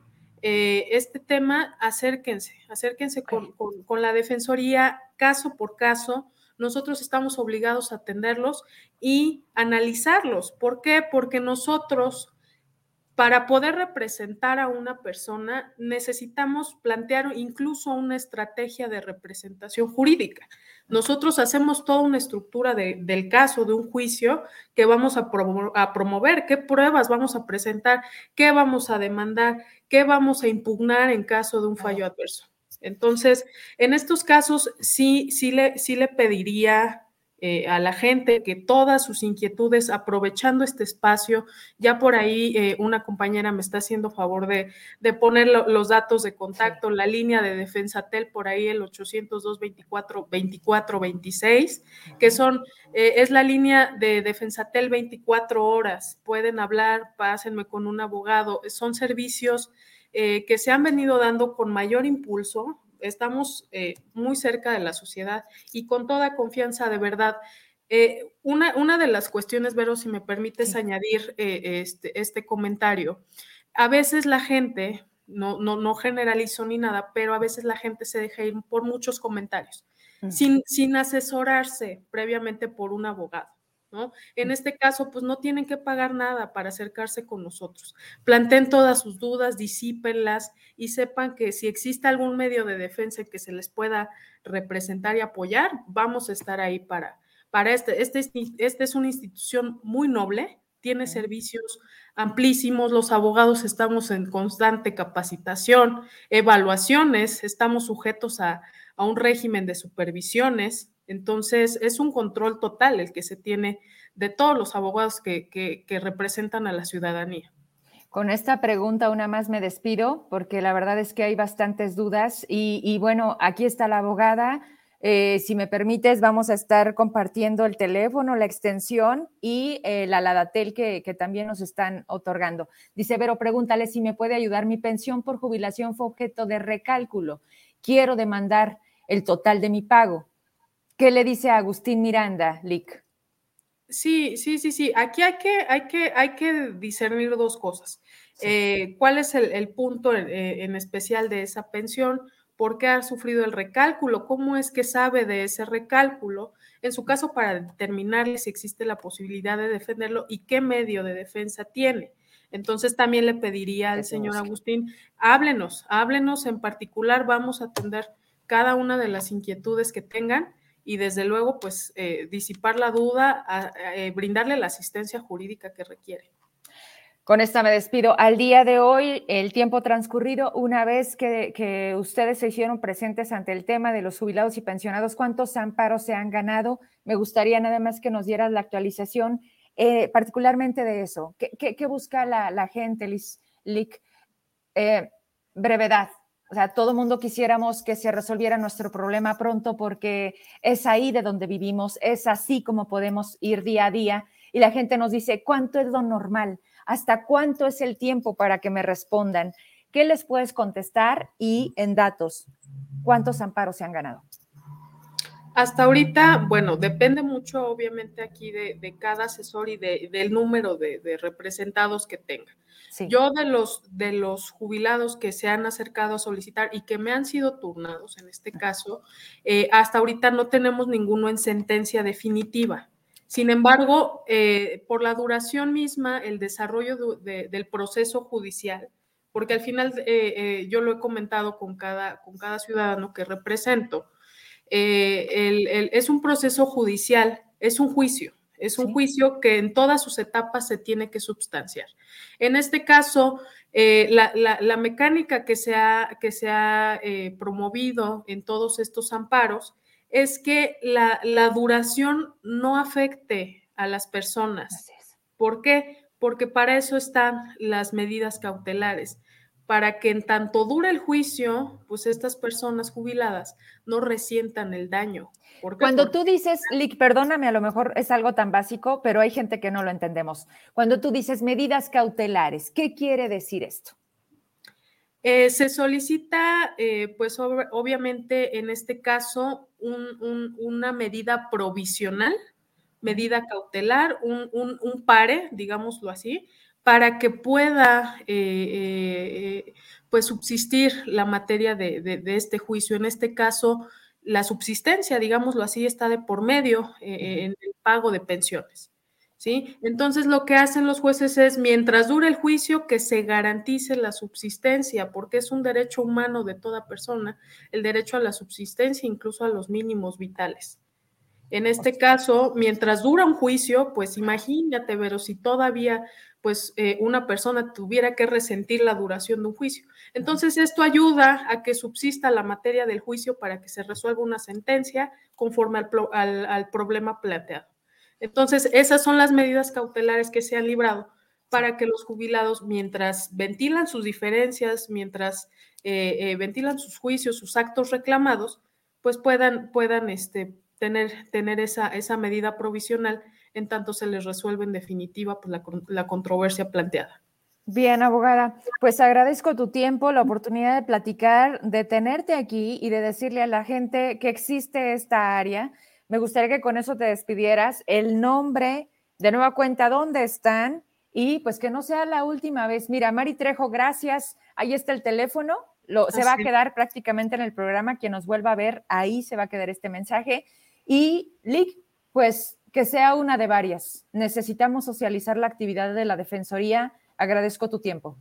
S5: eh, este tema, acérquense, acérquense con, con, la Defensoría caso por caso. Nosotros estamos obligados a atenderlos y analizarlos. ¿Por qué? Porque nosotros para poder representar a una persona necesitamos plantear incluso una estrategia de representación jurídica. Nosotros hacemos toda una estructura del caso, de un juicio que vamos a, promover, qué pruebas vamos a presentar, qué vamos a demandar, qué vamos a impugnar en caso de un fallo adverso. Entonces, en estos casos sí, sí, le, sí le pediría eh, a la gente que todas sus inquietudes, aprovechando este espacio, ya por ahí eh, una compañera me está haciendo favor de, poner los datos de contacto, la línea de Defensa Tel, por ahí el 802 24 24 26, que son, eh, es la línea de Defensa Tel 24 horas. Pueden hablar, pásenme con un abogado. Son servicios que se han venido dando con mayor impulso estamos eh, muy cerca de la sociedad y con toda confianza, de verdad. Eh, una, una, de las cuestiones, Vero, si me permites añadir eh, este, este, comentario, a veces la gente, no, no, no generalizo ni nada, pero a veces la gente se deja ir por muchos comentarios, sin, sin asesorarse previamente por un abogado. En este caso, pues no tienen que pagar nada para acercarse con nosotros. Planteen todas sus dudas, disípenlas y sepan que si existe algún medio de defensa que se les pueda representar y apoyar, vamos a estar ahí para, para este. Este, este es una institución muy noble, tiene servicios amplísimos, los abogados estamos en constante capacitación, evaluaciones, estamos sujetos a, a un régimen de supervisiones, entonces, es un control total el que se tiene de todos los abogados que, representan a la ciudadanía.
S1: Con esta pregunta una más me despido porque la verdad es que hay bastantes dudas y, bueno, aquí está la abogada. Eh, si me permites, vamos a estar compartiendo el teléfono, la extensión y eh, la Ladatel que, que, también nos están otorgando. Dice, Vero, pregúntale si me puede ayudar. Mi pensión por jubilación fue objeto de recálculo. Quiero demandar el total de mi pago. ¿Qué le dice a Agustín Miranda, Lick?
S5: Sí, sí, sí, sí. Aquí hay que, hay que, hay que discernir dos cosas. Eh, ¿Cuál es el, punto eh, en, especial de esa pensión? ¿Por qué ha sufrido el recálculo? ¿Cómo es que sabe de ese recálculo? En su caso, para determinarle si existe la posibilidad de defenderlo y qué medio de defensa tiene. Entonces también le pediría al señor Agustín, háblenos, háblenos en particular, vamos a atender cada una de las inquietudes que tengan y desde luego, pues, eh, disipar la duda, eh, brindarle la asistencia jurídica que requiere.
S1: Con esta me despido. Al día de hoy, el tiempo transcurrido, una vez que, ustedes se hicieron presentes ante el tema de los jubilados y pensionados, ¿cuántos amparos se han ganado? Me gustaría nada más que nos dieras la actualización, eh, particularmente de eso. ¿Qué, busca la, gente, Liz, Lick? brevedad, o sea, todo mundo quisiéramos que se resolviera nuestro problema pronto porque es ahí de donde vivimos, es así como podemos ir día a día. Y la gente nos dice, ¿cuánto es lo normal? ¿Hasta cuánto es el tiempo para que me respondan? ¿Qué les puedes contestar? Y en datos, ¿cuántos amparos se han ganado?
S5: Hasta ahorita, bueno, depende mucho obviamente aquí de, cada asesor y del número de, de representados que tenga. Yo de los, de los jubilados que se han acercado a solicitar y que me han sido turnados en este caso, eh, hasta ahorita no tenemos ninguno en sentencia definitiva. Sin embargo, eh, por la duración misma, el desarrollo del proceso judicial, porque al final eh, yo lo he comentado con cada, con cada ciudadano que represento, es un proceso judicial, es un juicio. Es un juicio que en todas sus etapas se tiene que substanciar. En este caso, eh, la, mecánica que se ha, que se ha eh, promovido en todos estos amparos es que la, duración no afecte a las personas. ¿Por qué? Porque para eso están las medidas cautelares, para que en tanto dure el juicio, pues estas personas jubiladas no resientan el daño.
S1: Cuando tú dices, Lick, perdóname, a lo mejor es algo tan básico, pero hay gente que no lo entendemos. Cuando tú dices medidas cautelares, ¿qué quiere decir esto?
S5: Eh, se solicita, eh, pues obviamente en este caso, una medida provisional, medida cautelar, un, pare, digámoslo así, para que pueda eh, pues subsistir la materia de, este juicio. En este caso, la subsistencia, digámoslo así, está de por medio en el pago de pensiones. ¿sí? Entonces lo que hacen los jueces es, mientras dure el juicio, que se garantice la subsistencia, porque es un derecho humano de toda persona, el derecho a la subsistencia, incluso a los mínimos vitales. En este caso, mientras dura un juicio, pues imagínate, pero si todavía pues eh, una persona tuviera que resentir la duración de un juicio. Entonces, esto ayuda a que subsista la materia del juicio para que se resuelva una sentencia conforme al problema planteado. Entonces, esas son las medidas cautelares que se han librado para que los jubilados, mientras ventilan sus diferencias, mientras eh, eh, ventilan sus juicios, sus actos reclamados, pues puedan, puedan este, tener, tener esa, esa medida provisional en tanto se les resuelve en definitiva pues, la, la controversia planteada.
S1: Bien, abogada, pues agradezco tu tiempo, la oportunidad de platicar, de tenerte aquí y de decirle a la gente que existe esta área me gustaría que con eso te despidieras, el nombre, de nueva cuenta, dónde están y pues que no sea la última vez. Mira, Mari Trejo, gracias. Ahí está el teléfono. Lo, se va a quedar prácticamente en el programa. Quien nos vuelva a ver, ahí se va a quedar este mensaje. Y Lick, pues que sea una de varias. Necesitamos socializar la actividad de la Defensoría. Agradezco tu tiempo.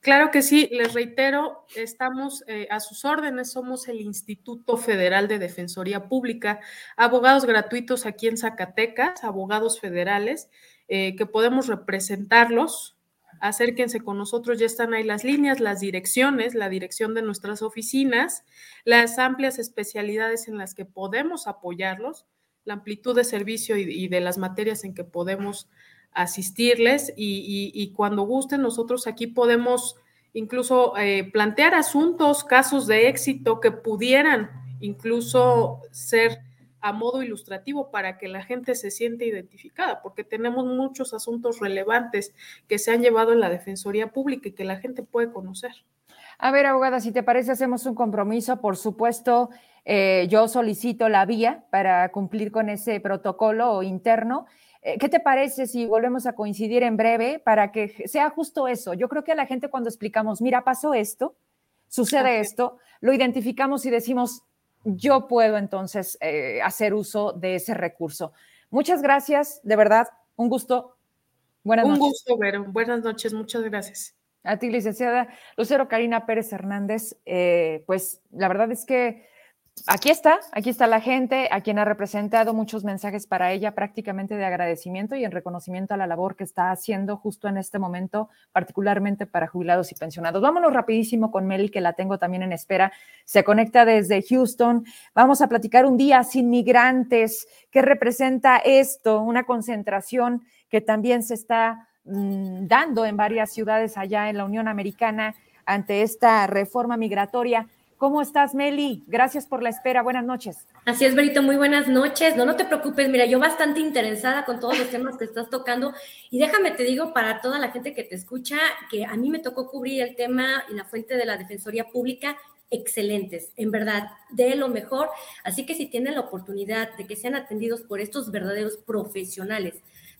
S5: Claro que sí, les reitero, estamos eh, a sus órdenes, somos el Instituto Federal de Defensoría Pública, abogados gratuitos aquí en Zacatecas, abogados federales, eh, que podemos representarlos. Acérquense con nosotros, ya están ahí las líneas, las direcciones, la dirección de nuestras oficinas, las amplias especialidades en las que podemos apoyarlos, la amplitud de servicio y de las materias en que podemos asistirles y, cuando gusten nosotros aquí podemos incluso eh, plantear asuntos, casos de éxito que pudieran incluso ser a modo ilustrativo para que la gente se siente identificada, porque tenemos muchos asuntos relevantes que se han llevado en la Defensoría Pública y que la gente puede conocer.
S1: A ver, abogada, si te parece, hacemos un compromiso. Por supuesto, eh, yo solicito la vía para cumplir con ese protocolo interno eh, ¿Qué te parece si volvemos a coincidir en breve para que sea justo eso? Yo creo que a la gente cuando explicamos, mira, pasó esto, sucede esto, lo identificamos y decimos, yo puedo entonces eh, hacer uso de ese recurso. Muchas gracias, de verdad, un gusto.
S5: Buenas un gusto, Vero. Buenas noches, muchas gracias.
S1: A ti, licenciada Lucero Karina Pérez Hernández. Eh, pues la verdad es que aquí está, aquí está la gente, a quien ha representado muchos mensajes para ella, prácticamente de agradecimiento y en reconocimiento a la labor que está haciendo justo en este momento, particularmente para jubilados y pensionados. Vámonos rapidísimo con Meli, que la tengo también en espera. Se conecta desde Houston. Vamos a platicar un día sin migrantes. ¿Qué representa esto? Una concentración que también se está mm, dando en varias ciudades allá en la Unión Americana ante esta reforma migratoria. ¿Cómo estás, Meli? Gracias por la espera. Buenas noches.
S6: Así es, Berito. Muy buenas noches. No, no te preocupes. Mira, yo bastante interesada con todos los temas que estás tocando. Y déjame te digo para toda la gente que te escucha que a mí me tocó cubrir el tema y la fuente de la Defensoría Pública excelentes, en verdad, de lo mejor. Así que si tienen la oportunidad de que sean atendidos por estos verdaderos profesionales,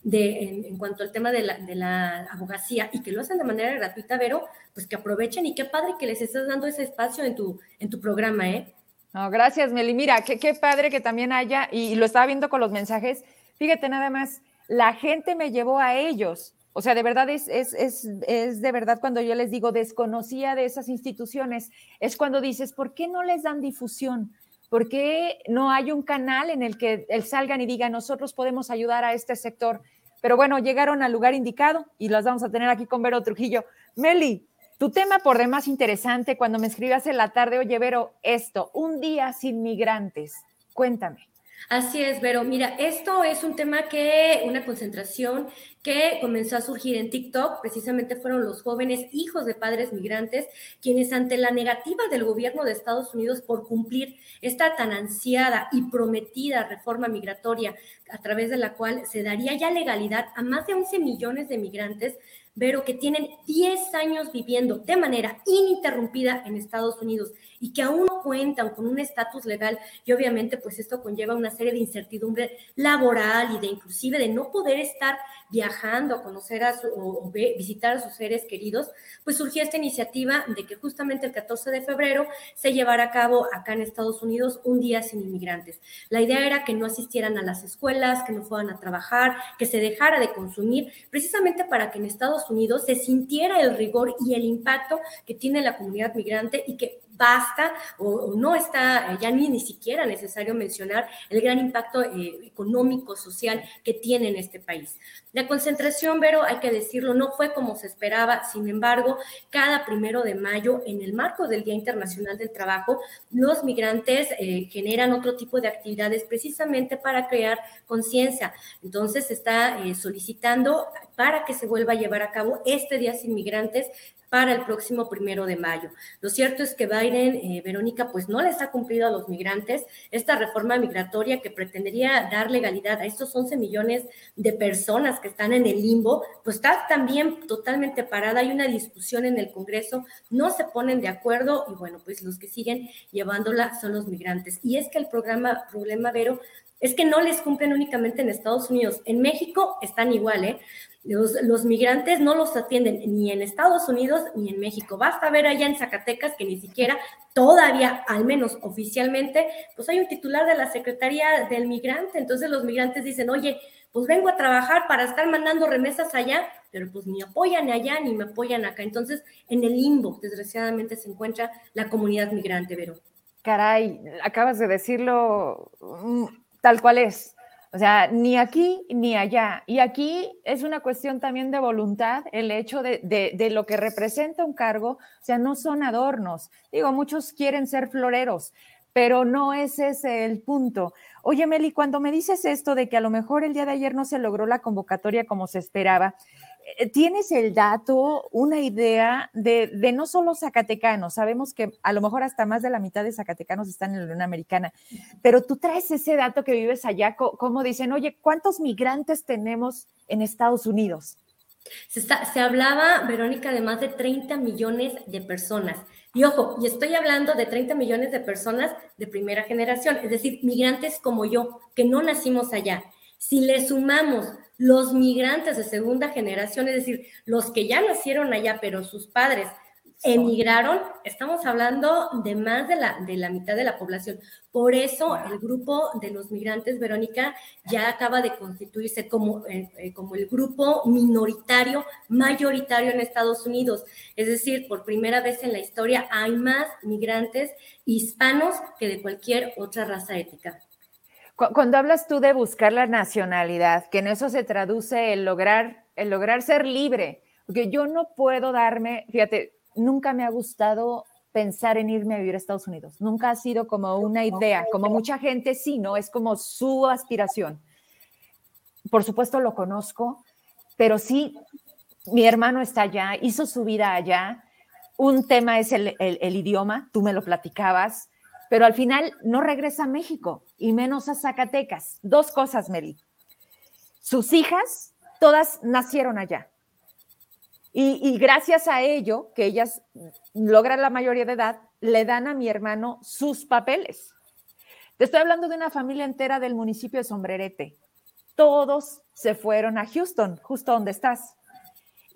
S6: de, en, cuanto al tema de la, de la, abogacía y que lo hacen de manera gratuita, Vero, pues que aprovechen y qué padre que les estás dando ese espacio en tu, en tu programa, ¿eh?
S1: No, gracias, Meli. Mira, qué, qué padre que también haya, y, lo estaba viendo con los mensajes, fíjate nada más, la gente me llevó a ellos. O sea, de verdad es, es, es, es, de verdad cuando yo les digo desconocía de esas instituciones, es cuando dices, ¿por qué no les dan difusión? ¿Por qué no hay un canal en el que salgan y digan, nosotros podemos ayudar a este sector? Pero bueno, llegaron al lugar indicado y las vamos a tener aquí con Vero Trujillo. Meli, tu tema por demás interesante, cuando me escribas en la tarde, oye Vero, esto, un día sin migrantes, cuéntame.
S6: Así es, Vero. Mira, esto es un tema que, una concentración que comenzó a surgir en TikTok. Precisamente fueron los jóvenes hijos de padres migrantes quienes ante la negativa del gobierno de Estados Unidos por cumplir esta tan ansiada y prometida reforma migratoria a través de la cual se daría ya legalidad a más de 11 millones de migrantes, Vero, que tienen 10 años viviendo de manera ininterrumpida en Estados Unidos y que aún no cuentan con un estatus legal y obviamente pues esto conlleva una serie de incertidumbre laboral y de inclusive de no poder estar viajando a conocer a su, o, visitar a sus seres queridos, pues surgió esta iniciativa de que justamente el 14 de febrero se llevara a cabo acá en Estados Unidos un día sin inmigrantes. La idea era que no asistieran a las escuelas, que no fueran a trabajar, que se dejara de consumir, precisamente para que en Estados Unidos se sintiera el rigor y el impacto que tiene la comunidad migrante y que basta o, no está eh, ya ni, ni siquiera necesario mencionar el gran impacto eh, económico, social que tiene en este país. La concentración, Vero, hay que decirlo, no fue como se esperaba, sin embargo, cada primero de mayo, en el marco del Día Internacional del Trabajo, los migrantes eh, generan otro tipo de actividades precisamente para crear conciencia. Entonces, se está solicitando para que se vuelva a llevar a cabo este Día Sin Migrantes para el próximo primero de mayo. Lo cierto es que Biden, eh, Verónica, pues no les ha cumplido a los migrantes esta reforma migratoria que pretendería dar legalidad a estos 11 millones de personas que están en el limbo, pues está también totalmente parada. Hay una discusión en el Congreso, no se ponen de acuerdo y bueno, pues los que siguen llevándola son los migrantes. Y es que el programa, problema, Vero, es que no les cumplen únicamente en Estados Unidos. En México están igual, ¿eh? Los, migrantes no los atienden ni en Estados Unidos ni en México. Basta ver allá en Zacatecas que ni siquiera todavía, al menos oficialmente, pues hay un titular de la Secretaría del Migrante. Entonces los migrantes dicen, oye, pues vengo a trabajar para estar mandando remesas allá, pero pues ni apoyan allá ni me apoyan acá. Entonces, en el limbo, desgraciadamente, se encuentra la comunidad migrante, Vero.
S1: Caray, acabas de decirlo mm, tal cual es o sea, ni aquí ni allá. Y aquí es una cuestión también de voluntad, el hecho de, de, lo que representa un cargo. O sea, no son adornos. Digo, muchos quieren ser floreros, pero no es ese el punto. Oye, Meli, cuando me dices esto de que a lo mejor el día de ayer no se logró la convocatoria como se esperaba, ¿Tienes el dato, una idea de, no solo zacatecanos? Sabemos que a lo mejor hasta más de la mitad de zacatecanos están en la Unión Americana, pero tú traes ese dato que vives allá, como dicen, oye, ¿cuántos migrantes tenemos en Estados Unidos?
S6: Se, se hablaba, Verónica, de más de 30 millones de personas. Y ojo, y estoy hablando de 30 millones de personas de primera generación, es decir, migrantes como yo, que no nacimos allá. Si le sumamos los migrantes de segunda generación, es decir, los que ya nacieron allá, pero sus padres emigraron, estamos hablando de más de la, de la mitad de la población. Por eso el grupo de los migrantes, Verónica, ya acaba de constituirse como, eh, eh, como el grupo minoritario, mayoritario en Estados Unidos. Es decir, por primera vez en la historia hay más migrantes hispanos que de cualquier otra raza ética.
S1: Cuando hablas tú de buscar la nacionalidad, que en eso se traduce el lograr, el lograr ser libre, porque yo no puedo darme, fíjate, nunca me ha gustado pensar en irme a vivir a Estados Unidos. Nunca ha sido como una idea, como mucha gente sí, ¿no? Es como su aspiración. Por supuesto lo conozco, pero sí, mi hermano está allá, hizo su vida allá. Un tema es el, el idioma, tú me lo platicabas pero al final no regresa a México y menos a Zacatecas. Dos cosas, Meli. Sus hijas, todas nacieron allá. Y, gracias a ello, que ellas logran la mayoría de edad, le dan a mi hermano sus papeles. Te estoy hablando de una familia entera del municipio de Sombrerete. Todos se fueron a Houston, justo donde estás.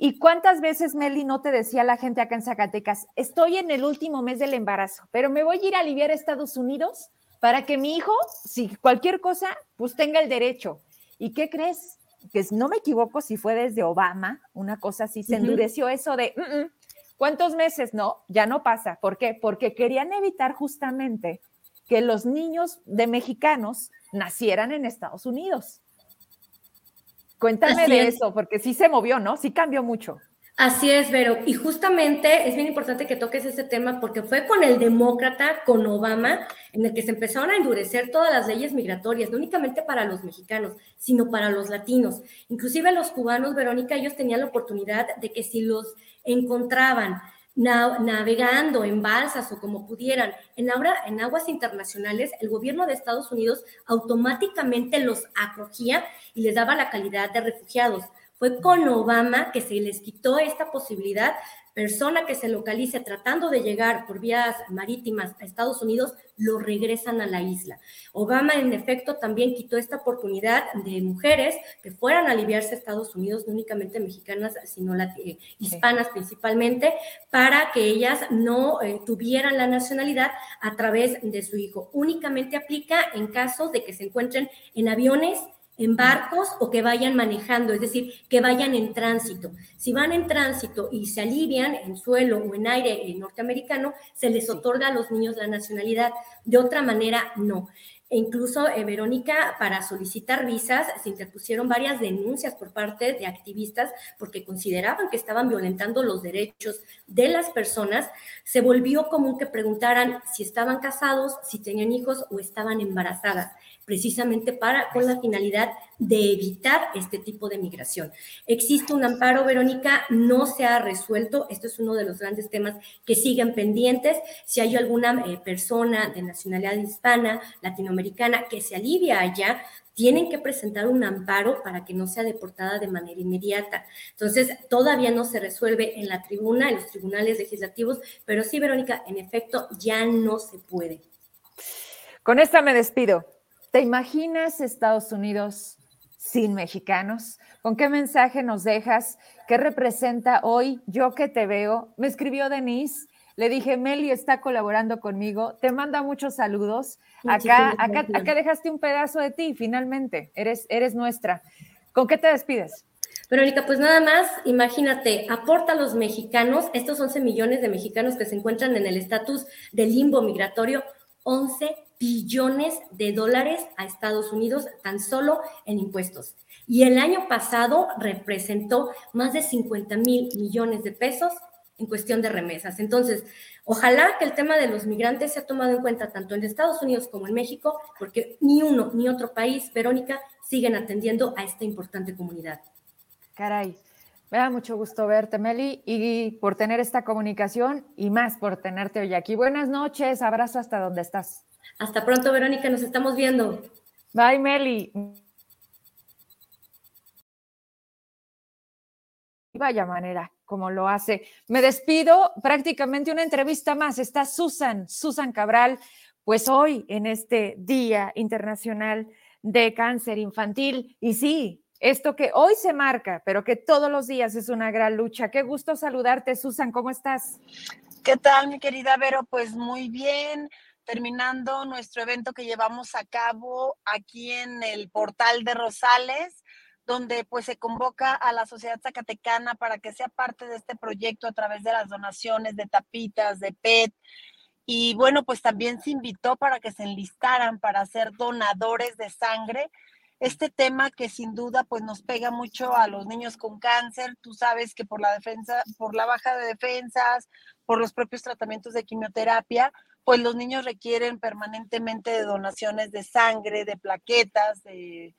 S1: ¿Y cuántas veces, Meli, no te decía la gente acá en Zacatecas, estoy en el último mes del embarazo, pero me voy a ir a aliviar a Estados Unidos para que mi hijo, si cualquier cosa, pues tenga el derecho? ¿Y qué crees? Que no me equivoco si fue desde Obama, una cosa así, se endureció eso de, mm, mm, ¿cuántos meses? No, ya no pasa. ¿Por qué? Porque querían evitar justamente que los niños de mexicanos nacieran en Estados Unidos. Cuéntame de eso, porque sí se movió, ¿no? Sí cambió mucho.
S6: Así es, Vero. Y justamente es bien importante que toques ese tema porque fue con el demócrata, con Obama, en el que se empezaron a endurecer todas las leyes migratorias, no únicamente para los mexicanos, sino para los latinos. Inclusive los cubanos, Verónica, ellos tenían la oportunidad de que si los encontraban navegando en balsas o como pudieran en, aguas internacionales, el gobierno de Estados Unidos automáticamente los acogía y les daba la calidad de refugiados. Fue con Obama que se les quitó esta posibilidad. Persona que se localice tratando de llegar por vías marítimas a Estados Unidos, lo regresan a la isla. Obama, en efecto, también quitó esta oportunidad de mujeres que fueran a aliviarse a Estados Unidos, no únicamente mexicanas, sino eh, hispanas principalmente, para que ellas no eh, tuvieran la nacionalidad a través de su hijo. Únicamente aplica en caso de que se encuentren en aviones en barcos o que vayan manejando, es decir, que vayan en tránsito. Si van en tránsito y se alivian en suelo o en aire norteamericano, se les otorga a los niños la nacionalidad. De otra manera, no. E incluso, eh, Verónica, para solicitar visas se interpusieron varias denuncias por parte de activistas porque consideraban que estaban violentando los derechos de las personas. Se volvió común que preguntaran si estaban casados, si tenían hijos o estaban embarazadas precisamente para, con la finalidad de evitar este tipo de migración. Existe un amparo, Verónica, no se ha resuelto. Esto es uno de los grandes temas que siguen pendientes. Si hay alguna eh, persona de nacionalidad hispana, latinoamericana, que se alivia allá, tienen que presentar un amparo para que no sea deportada de manera inmediata. Entonces, todavía no se resuelve en la tribuna, en los tribunales legislativos, pero sí, Verónica, en efecto, ya no se puede.
S1: Con esta me despido. ¿Te imaginas Estados Unidos sin mexicanos? ¿Con qué mensaje nos dejas? ¿Qué representa hoy yo que te veo? Me escribió Denise. Le dije, Meli está colaborando conmigo, te manda muchos saludos. Acá, acá, acá dejaste un pedazo de ti, finalmente, eres, eres nuestra. ¿Con qué te despides?
S6: Verónica, pues nada más, imagínate, aporta a los mexicanos, estos 11 millones de mexicanos que se encuentran en el estatus de limbo migratorio, 11 billones de dólares a Estados Unidos tan solo en impuestos. Y el año pasado representó más de 50 mil millones de pesos en cuestión de remesas. Entonces, ojalá que el tema de los migrantes sea tomado en cuenta tanto en Estados Unidos como en México, porque ni uno ni otro país, Verónica, siguen atendiendo a esta importante comunidad.
S1: Caray, me da mucho gusto verte, Meli, y por tener esta comunicación y más por tenerte hoy aquí. Buenas noches, abrazo hasta donde estás.
S6: Hasta pronto, Verónica, nos estamos viendo.
S1: Bye, Meli. Vaya manera como lo hace. Me despido, prácticamente una entrevista más. Está Susan, Susan Cabral, pues hoy en este Día Internacional de Cáncer Infantil. Y sí, esto que hoy se marca, pero que todos los días es una gran lucha. Qué gusto saludarte, Susan, ¿cómo estás?
S7: ¿Qué tal, mi querida Vero? Pues muy bien terminando nuestro evento que llevamos a cabo aquí en el portal de Rosales, donde pues se convoca a la sociedad zacatecana para que sea parte de este proyecto a través de las donaciones de tapitas, de PET. Y bueno, pues también se invitó para que se enlistaran para ser donadores de sangre. Este tema que sin duda pues nos pega mucho a los niños con cáncer. Tú sabes que por la defensa, por la baja de defensas, por los propios tratamientos de quimioterapia, pues los niños requieren permanentemente de donaciones de sangre, de plaquetas, de,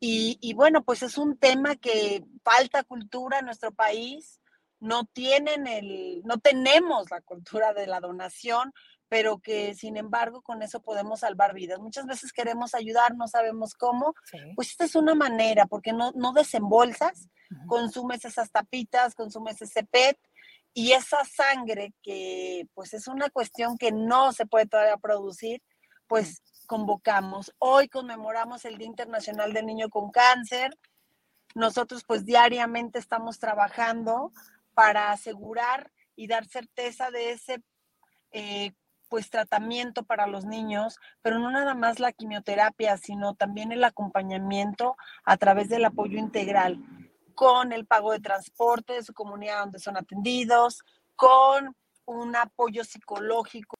S7: y, bueno, pues es un tema que falta cultura en nuestro país, no tienen el, no tenemos la cultura de la donación, pero que sin embargo con eso podemos salvar vidas. Muchas veces queremos ayudar, no sabemos cómo, pues esta es una manera, porque no, no desembolsas, consumes esas tapitas, consumes ese PET, y esa sangre que pues es una cuestión que no se puede todavía producir, pues convocamos. Hoy conmemoramos el Día Internacional del Niño con Cáncer. Nosotros pues diariamente estamos trabajando para asegurar y dar certeza de ese eh, pues tratamiento para los niños, pero no nada más la quimioterapia, sino también el acompañamiento a través del apoyo integral con el pago de transporte de su comunidad donde son atendidos, con un apoyo psicológico.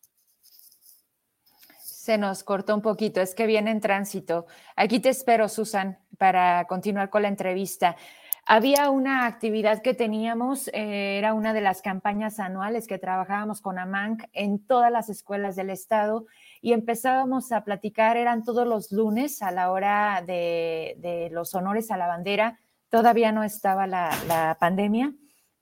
S1: Se nos cortó un poquito, es que viene en tránsito. Aquí te espero, Susan, para continuar con la entrevista. había una actividad que teníamos, eh, era una de las campañas anuales que trabajábamos con AMANC en todas las escuelas del estado y empezábamos a platicar, eran todos los lunes a la hora de, los honores a la bandera, todavía no estaba la, pandemia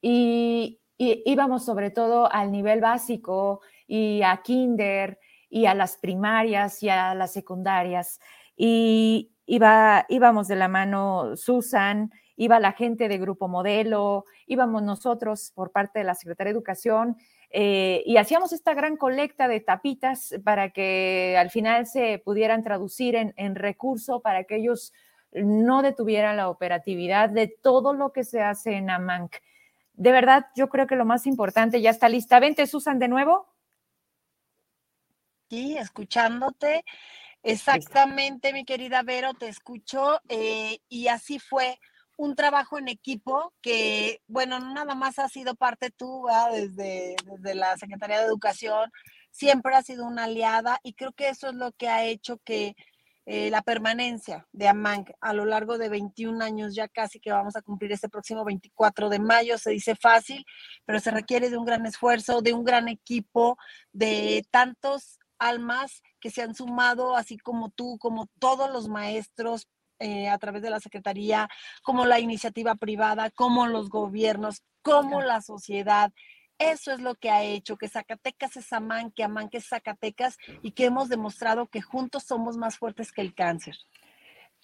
S1: y, íbamos sobre todo al nivel básico y a kinder y a las primarias y a las secundarias. Y iba, íbamos de la mano Susan, iba la gente de Grupo Modelo, íbamos nosotros por parte de la Secretaría de Educación eh, y hacíamos esta gran colecta de tapitas para que al final se pudieran traducir en, en recurso para que ellos no detuvieran la operatividad de todo lo que se hace en AMANC. De verdad, yo creo que lo más importante ya está lista. Vente, Susan, de nuevo.
S7: Sí, escuchándote. Exactamente, mi querida Vero, te escucho. Eh, y así fue un trabajo en equipo que, bueno, no nada más ha sido parte tú, Desde, desde la Secretaría de Educación, siempre ha sido una aliada y creo que eso es lo que ha hecho que eh, la permanencia de AMANC a lo largo de 21 años, ya casi que vamos a cumplir este próximo 24 de mayo, se dice fácil, pero se requiere de un gran esfuerzo, de un gran equipo, de tantos almas que se han sumado, así como tú, como todos los maestros, eh, a través de la Secretaría, como la iniciativa privada, como los gobiernos, como la sociedad. Eso es lo que ha hecho que Zacatecas es Amán, que Amán que es Zacatecas y que hemos demostrado que juntos somos más fuertes que el cáncer.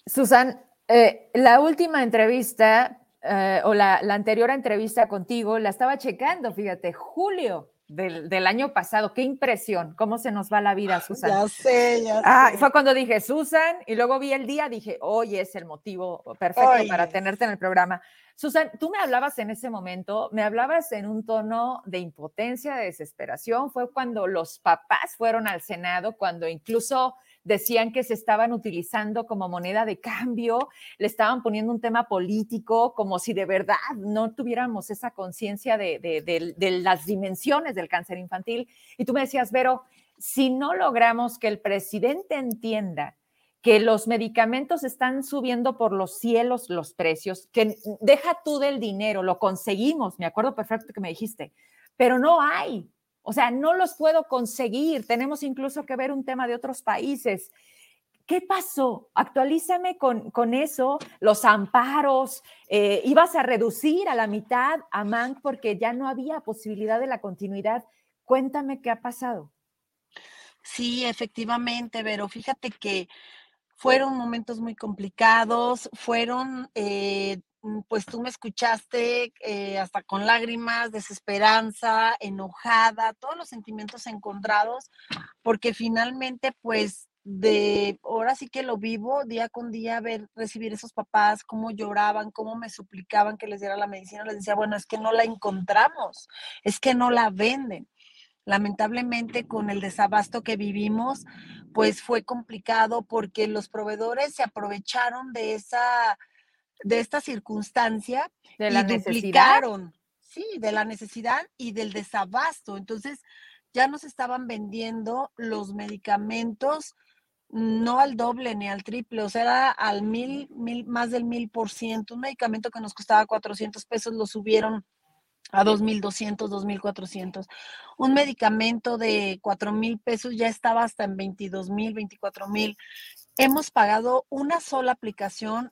S1: Susan, eh, la última entrevista eh, o la, la anterior entrevista contigo la estaba checando, fíjate, Julio del, año pasado. Qué impresión, cómo se nos va la vida, Susan.
S7: Ya sé, ya
S1: ah, Fue cuando dije Susan y luego vi el día, dije, hoy es el motivo perfecto para tenerte en el programa. Susan, tú me hablabas en ese momento, me hablabas en un tono de impotencia, de desesperación. Fue cuando los papás fueron al Senado, cuando incluso decían que se estaban utilizando como moneda de cambio, le estaban poniendo un tema político, como si de verdad no tuviéramos esa conciencia de, las dimensiones del cáncer infantil. Y tú me decías, Vero, si no logramos que el presidente entienda que los medicamentos están subiendo por los cielos los precios, que deja tú del dinero, lo conseguimos, me acuerdo perfecto que me dijiste, pero no hay, o sea, no los puedo conseguir. Tenemos incluso que ver un tema de otros países. ¿Qué pasó? Actualízame con, con eso, los amparos. Eh, ibas a reducir a la mitad a MANC porque ya no había posibilidad de la continuidad. Cuéntame qué ha pasado.
S7: Sí, efectivamente, pero fíjate que fueron momentos muy complicados, fueron eh, pues tú me escuchaste eh, hasta con lágrimas, desesperanza, enojada, todos los sentimientos encontrados, porque finalmente pues de ahora sí que lo vivo día con día, ver, recibir esos papás, cómo lloraban, cómo me suplicaban que les diera la medicina, les decía, bueno, es que no la encontramos, es que no la venden. Lamentablemente con el desabasto que vivimos, pues fue complicado porque los proveedores se aprovecharon de esa de esta circunstancia
S1: de la y duplicaron,
S7: sí, de la necesidad y del desabasto. Entonces, ya nos estaban vendiendo los medicamentos no al doble ni al triple, o sea, era al mil, mil, más del mil por ciento. Un medicamento que nos costaba 400 pesos lo subieron a 2.200, 2.400. Un medicamento de 4.000 pesos ya estaba hasta en 22.000, 24.000. Hemos pagado una sola aplicación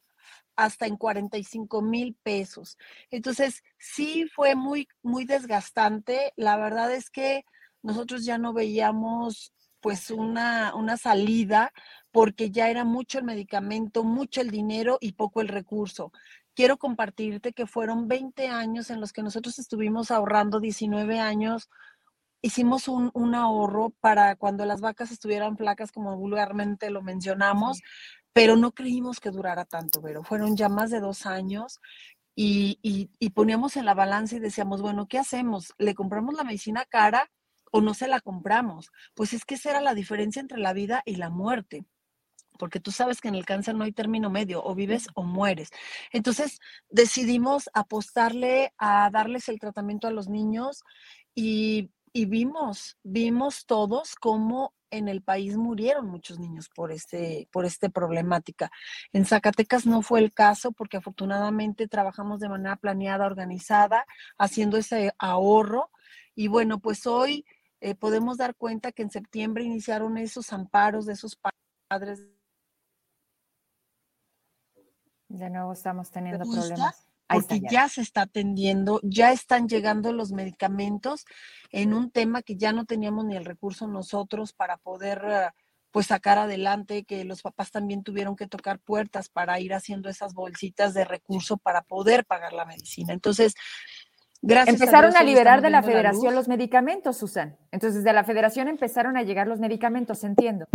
S7: hasta en 45 mil pesos. Entonces, sí fue muy, muy desgastante. La verdad es que nosotros ya no veíamos pues una, una salida porque ya era mucho el medicamento, mucho el dinero y poco el recurso. Quiero compartirte que fueron 20 años en los que nosotros estuvimos ahorrando 19 años hicimos un, un, ahorro para cuando las vacas estuvieran flacas, como vulgarmente lo mencionamos, pero no creímos que durara tanto, pero fueron ya más de dos años y, y, poníamos en la balanza y decíamos, bueno, ¿qué hacemos? ¿Le compramos la medicina cara o no se la compramos? Pues es que esa era la diferencia entre la vida y la muerte porque tú sabes que en el cáncer no hay término medio, o vives o mueres. Entonces decidimos apostarle a darles el tratamiento a los niños y, y vimos, vimos todos cómo en el país murieron muchos niños por este, por esta problemática. En Zacatecas no fue el caso porque afortunadamente trabajamos de manera planeada, organizada, haciendo ese ahorro. Y bueno, pues hoy eh, podemos dar cuenta que en septiembre iniciaron esos amparos de esos padres.
S1: De nuevo estamos teniendo problemas
S7: porque ya. se está atendiendo, ya están llegando los medicamentos en un tema que ya no teníamos ni el recurso nosotros para poder eh, pues sacar adelante, que los papás también tuvieron que tocar puertas para ir haciendo esas bolsitas de recurso para poder pagar la medicina. Entonces,
S1: gracias Empezaron a, liberar de la federación los medicamentos, Susan. Entonces, de la federación empezaron a llegar los medicamentos, entiendo.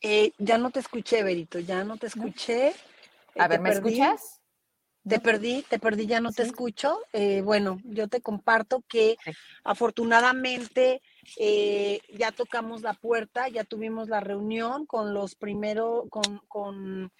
S7: Eh, ya no te escuché, Berito, ya no te escuché.
S1: A ver, ¿me escuchas?
S7: Te perdí, te perdí, ya no te escucho. Eh, bueno, yo te comparto que afortunadamente eh, ya tocamos la puerta, ya tuvimos la reunión con los primeros, con, con,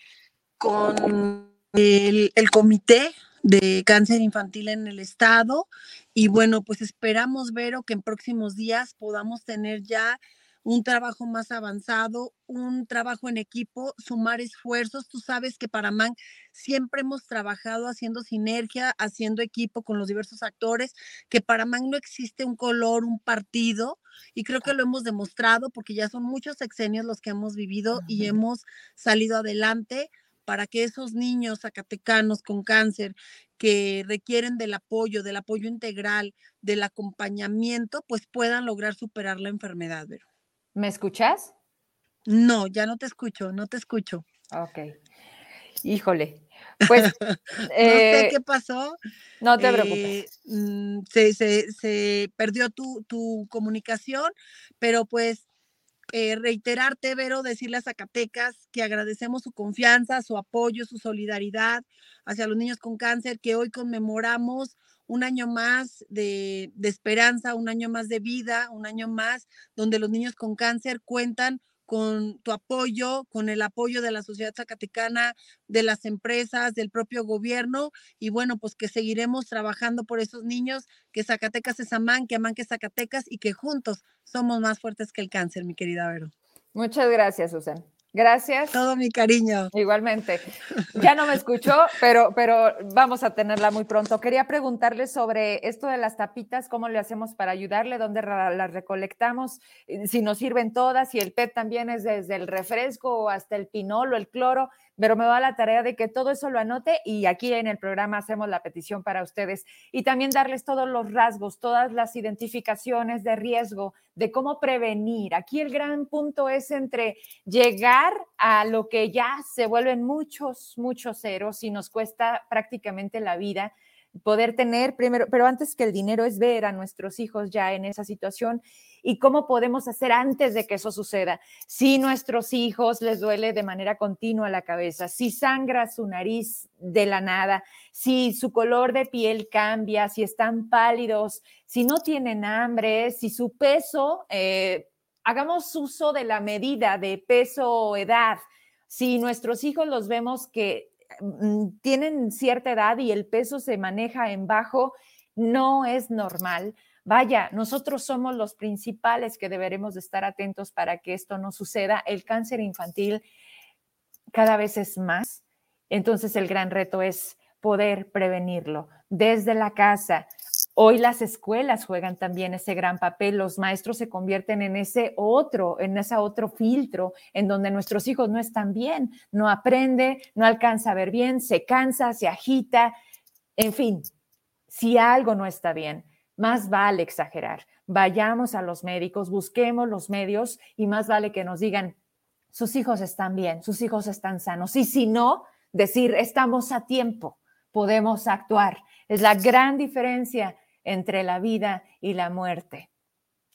S7: con el, el comité de cáncer infantil en el estado. Y bueno, pues esperamos, Vero, que en próximos días podamos tener ya un trabajo más avanzado, un trabajo en equipo, sumar esfuerzos. Tú sabes que para MAN siempre hemos trabajado haciendo sinergia, haciendo equipo con los diversos actores, que para MAN no existe un color, un partido, y creo que lo hemos demostrado porque ya son muchos sexenios los que hemos vivido y hemos salido adelante para que esos niños zacatecanos con cáncer que requieren del apoyo, del apoyo integral, del acompañamiento, pues puedan lograr superar la enfermedad, Vero.
S1: ¿Me escuchas?
S7: No, ya no te escucho, no te escucho.
S1: Ok. Híjole. Pues.
S7: no sé eh, qué pasó.
S1: No te preocupes.
S7: Eh, mm, se, se, perdió tu, tu, comunicación, pero pues eh, reiterarte, Vero, decirle a Zacatecas que agradecemos su confianza, su apoyo, su solidaridad hacia los niños con cáncer, que hoy conmemoramos un año más de, esperanza, un año más de vida, un año más donde los niños con cáncer cuentan con tu apoyo, con el apoyo de la sociedad zacatecana, de las empresas, del propio gobierno y bueno, pues que seguiremos trabajando por esos niños, que Zacatecas es Amán, que Amán que Zacatecas y que juntos somos más fuertes que el cáncer, mi querida Vero.
S1: Muchas gracias, Susan. Gracias.
S7: Todo mi cariño.
S1: Igualmente. Ya no me escuchó, pero, pero vamos a tenerla muy pronto. Quería preguntarle sobre esto de las tapitas, cómo le hacemos para ayudarle, dónde las recolectamos, eh, si nos sirven todas, si el PET también es desde el refresco hasta el pinol o el cloro pero me va la tarea de que todo eso lo anote y aquí en el programa hacemos la petición para ustedes y también darles todos los rasgos, todas las identificaciones de riesgo, de cómo prevenir. Aquí el gran punto es entre llegar a lo que ya se vuelven muchos, muchos ceros y nos cuesta prácticamente la vida poder tener primero, pero antes que el dinero es ver a nuestros hijos ya en esa situación y cómo podemos hacer antes de que eso suceda. Si nuestros hijos les duele de manera continua la cabeza, si sangra su nariz de la nada, si su color de piel cambia, si están pálidos, si no tienen hambre, si su peso, eh, hagamos uso de la medida de peso o edad. Si nuestros hijos los vemos que tienen cierta edad y el peso se maneja en bajo, no es normal. Vaya, nosotros somos los principales que deberemos estar atentos para que esto no suceda. El cáncer infantil cada vez es más, entonces el gran reto es poder prevenirlo desde la casa. Hoy las escuelas juegan también ese gran papel, los maestros se convierten en ese otro, en ese otro filtro en donde nuestros hijos no están bien, no aprende, no alcanza a ver bien, se cansa, se agita, en fin, si algo no está bien, más vale exagerar. Vayamos a los médicos, busquemos los medios y más vale que nos digan, sus hijos están bien, sus hijos están sanos. Y si no, decir, estamos a tiempo, podemos actuar. Es la gran diferencia entre la vida y la muerte.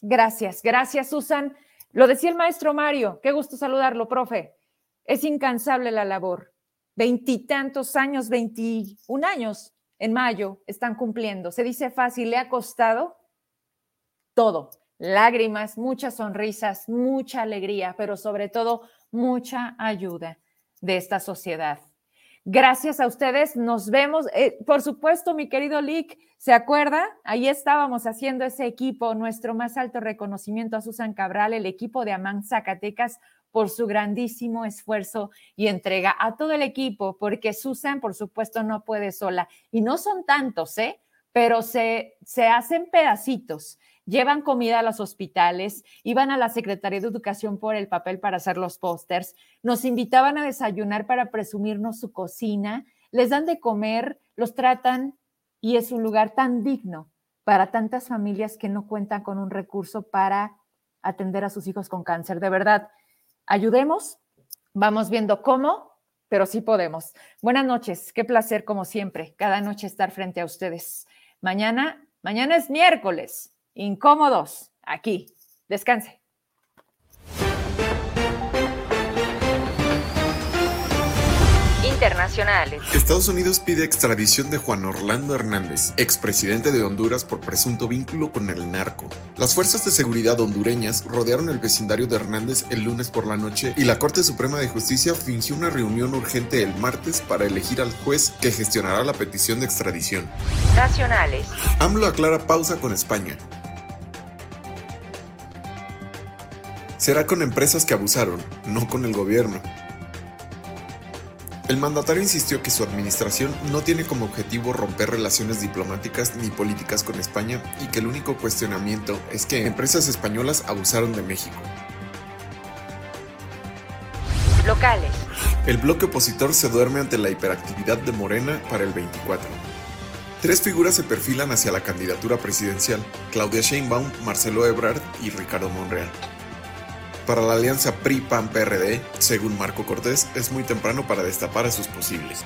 S1: Gracias, gracias Susan. Lo decía el maestro Mario, qué gusto saludarlo, profe. Es incansable la labor. Veintitantos años, veintiún años en mayo están cumpliendo. Se dice fácil, le ha costado todo, lágrimas, muchas sonrisas, mucha alegría, pero sobre todo mucha ayuda de esta sociedad. Gracias a ustedes, nos vemos. Eh, por supuesto, mi querido Lick, ¿se acuerda? Ahí estábamos haciendo ese equipo, nuestro más alto reconocimiento a Susan Cabral, el equipo de Amán Zacatecas, por su grandísimo esfuerzo y entrega a todo el equipo, porque Susan, por supuesto, no puede sola. Y no son tantos, ¿eh? Pero se, se hacen pedacitos llevan comida a los hospitales, iban a la Secretaría de Educación por el papel para hacer los pósters, nos invitaban a desayunar para presumirnos su cocina, les dan de comer, los tratan y es un lugar tan digno para tantas familias que no cuentan con un recurso para atender a sus hijos con cáncer. De verdad, ayudemos, vamos viendo cómo, pero sí podemos. Buenas noches, qué placer como siempre, cada noche estar frente a ustedes. Mañana, mañana es miércoles incómodos aquí. Descanse.
S8: Internacionales. Estados Unidos pide extradición de Juan Orlando Hernández, expresidente de Honduras por presunto vínculo con el narco. Las fuerzas de seguridad hondureñas rodearon el vecindario de Hernández el lunes por la noche y la Corte Suprema de Justicia fingió una reunión urgente el martes para elegir al juez que gestionará la petición de extradición. Nacionales. AMLO aclara pausa con España. Será con empresas que abusaron, no con el gobierno. El mandatario insistió que su administración no tiene como objetivo romper relaciones diplomáticas ni políticas con España y que el único cuestionamiento es que empresas españolas abusaron de México. Locales. El bloque opositor se duerme ante la hiperactividad de Morena para el 24. Tres figuras se perfilan hacia la candidatura presidencial, Claudia Sheinbaum, Marcelo Ebrard y Ricardo Monreal. Para la alianza PRI-PAN-PRD, según Marco Cortés, es muy temprano para destapar a sus posibles.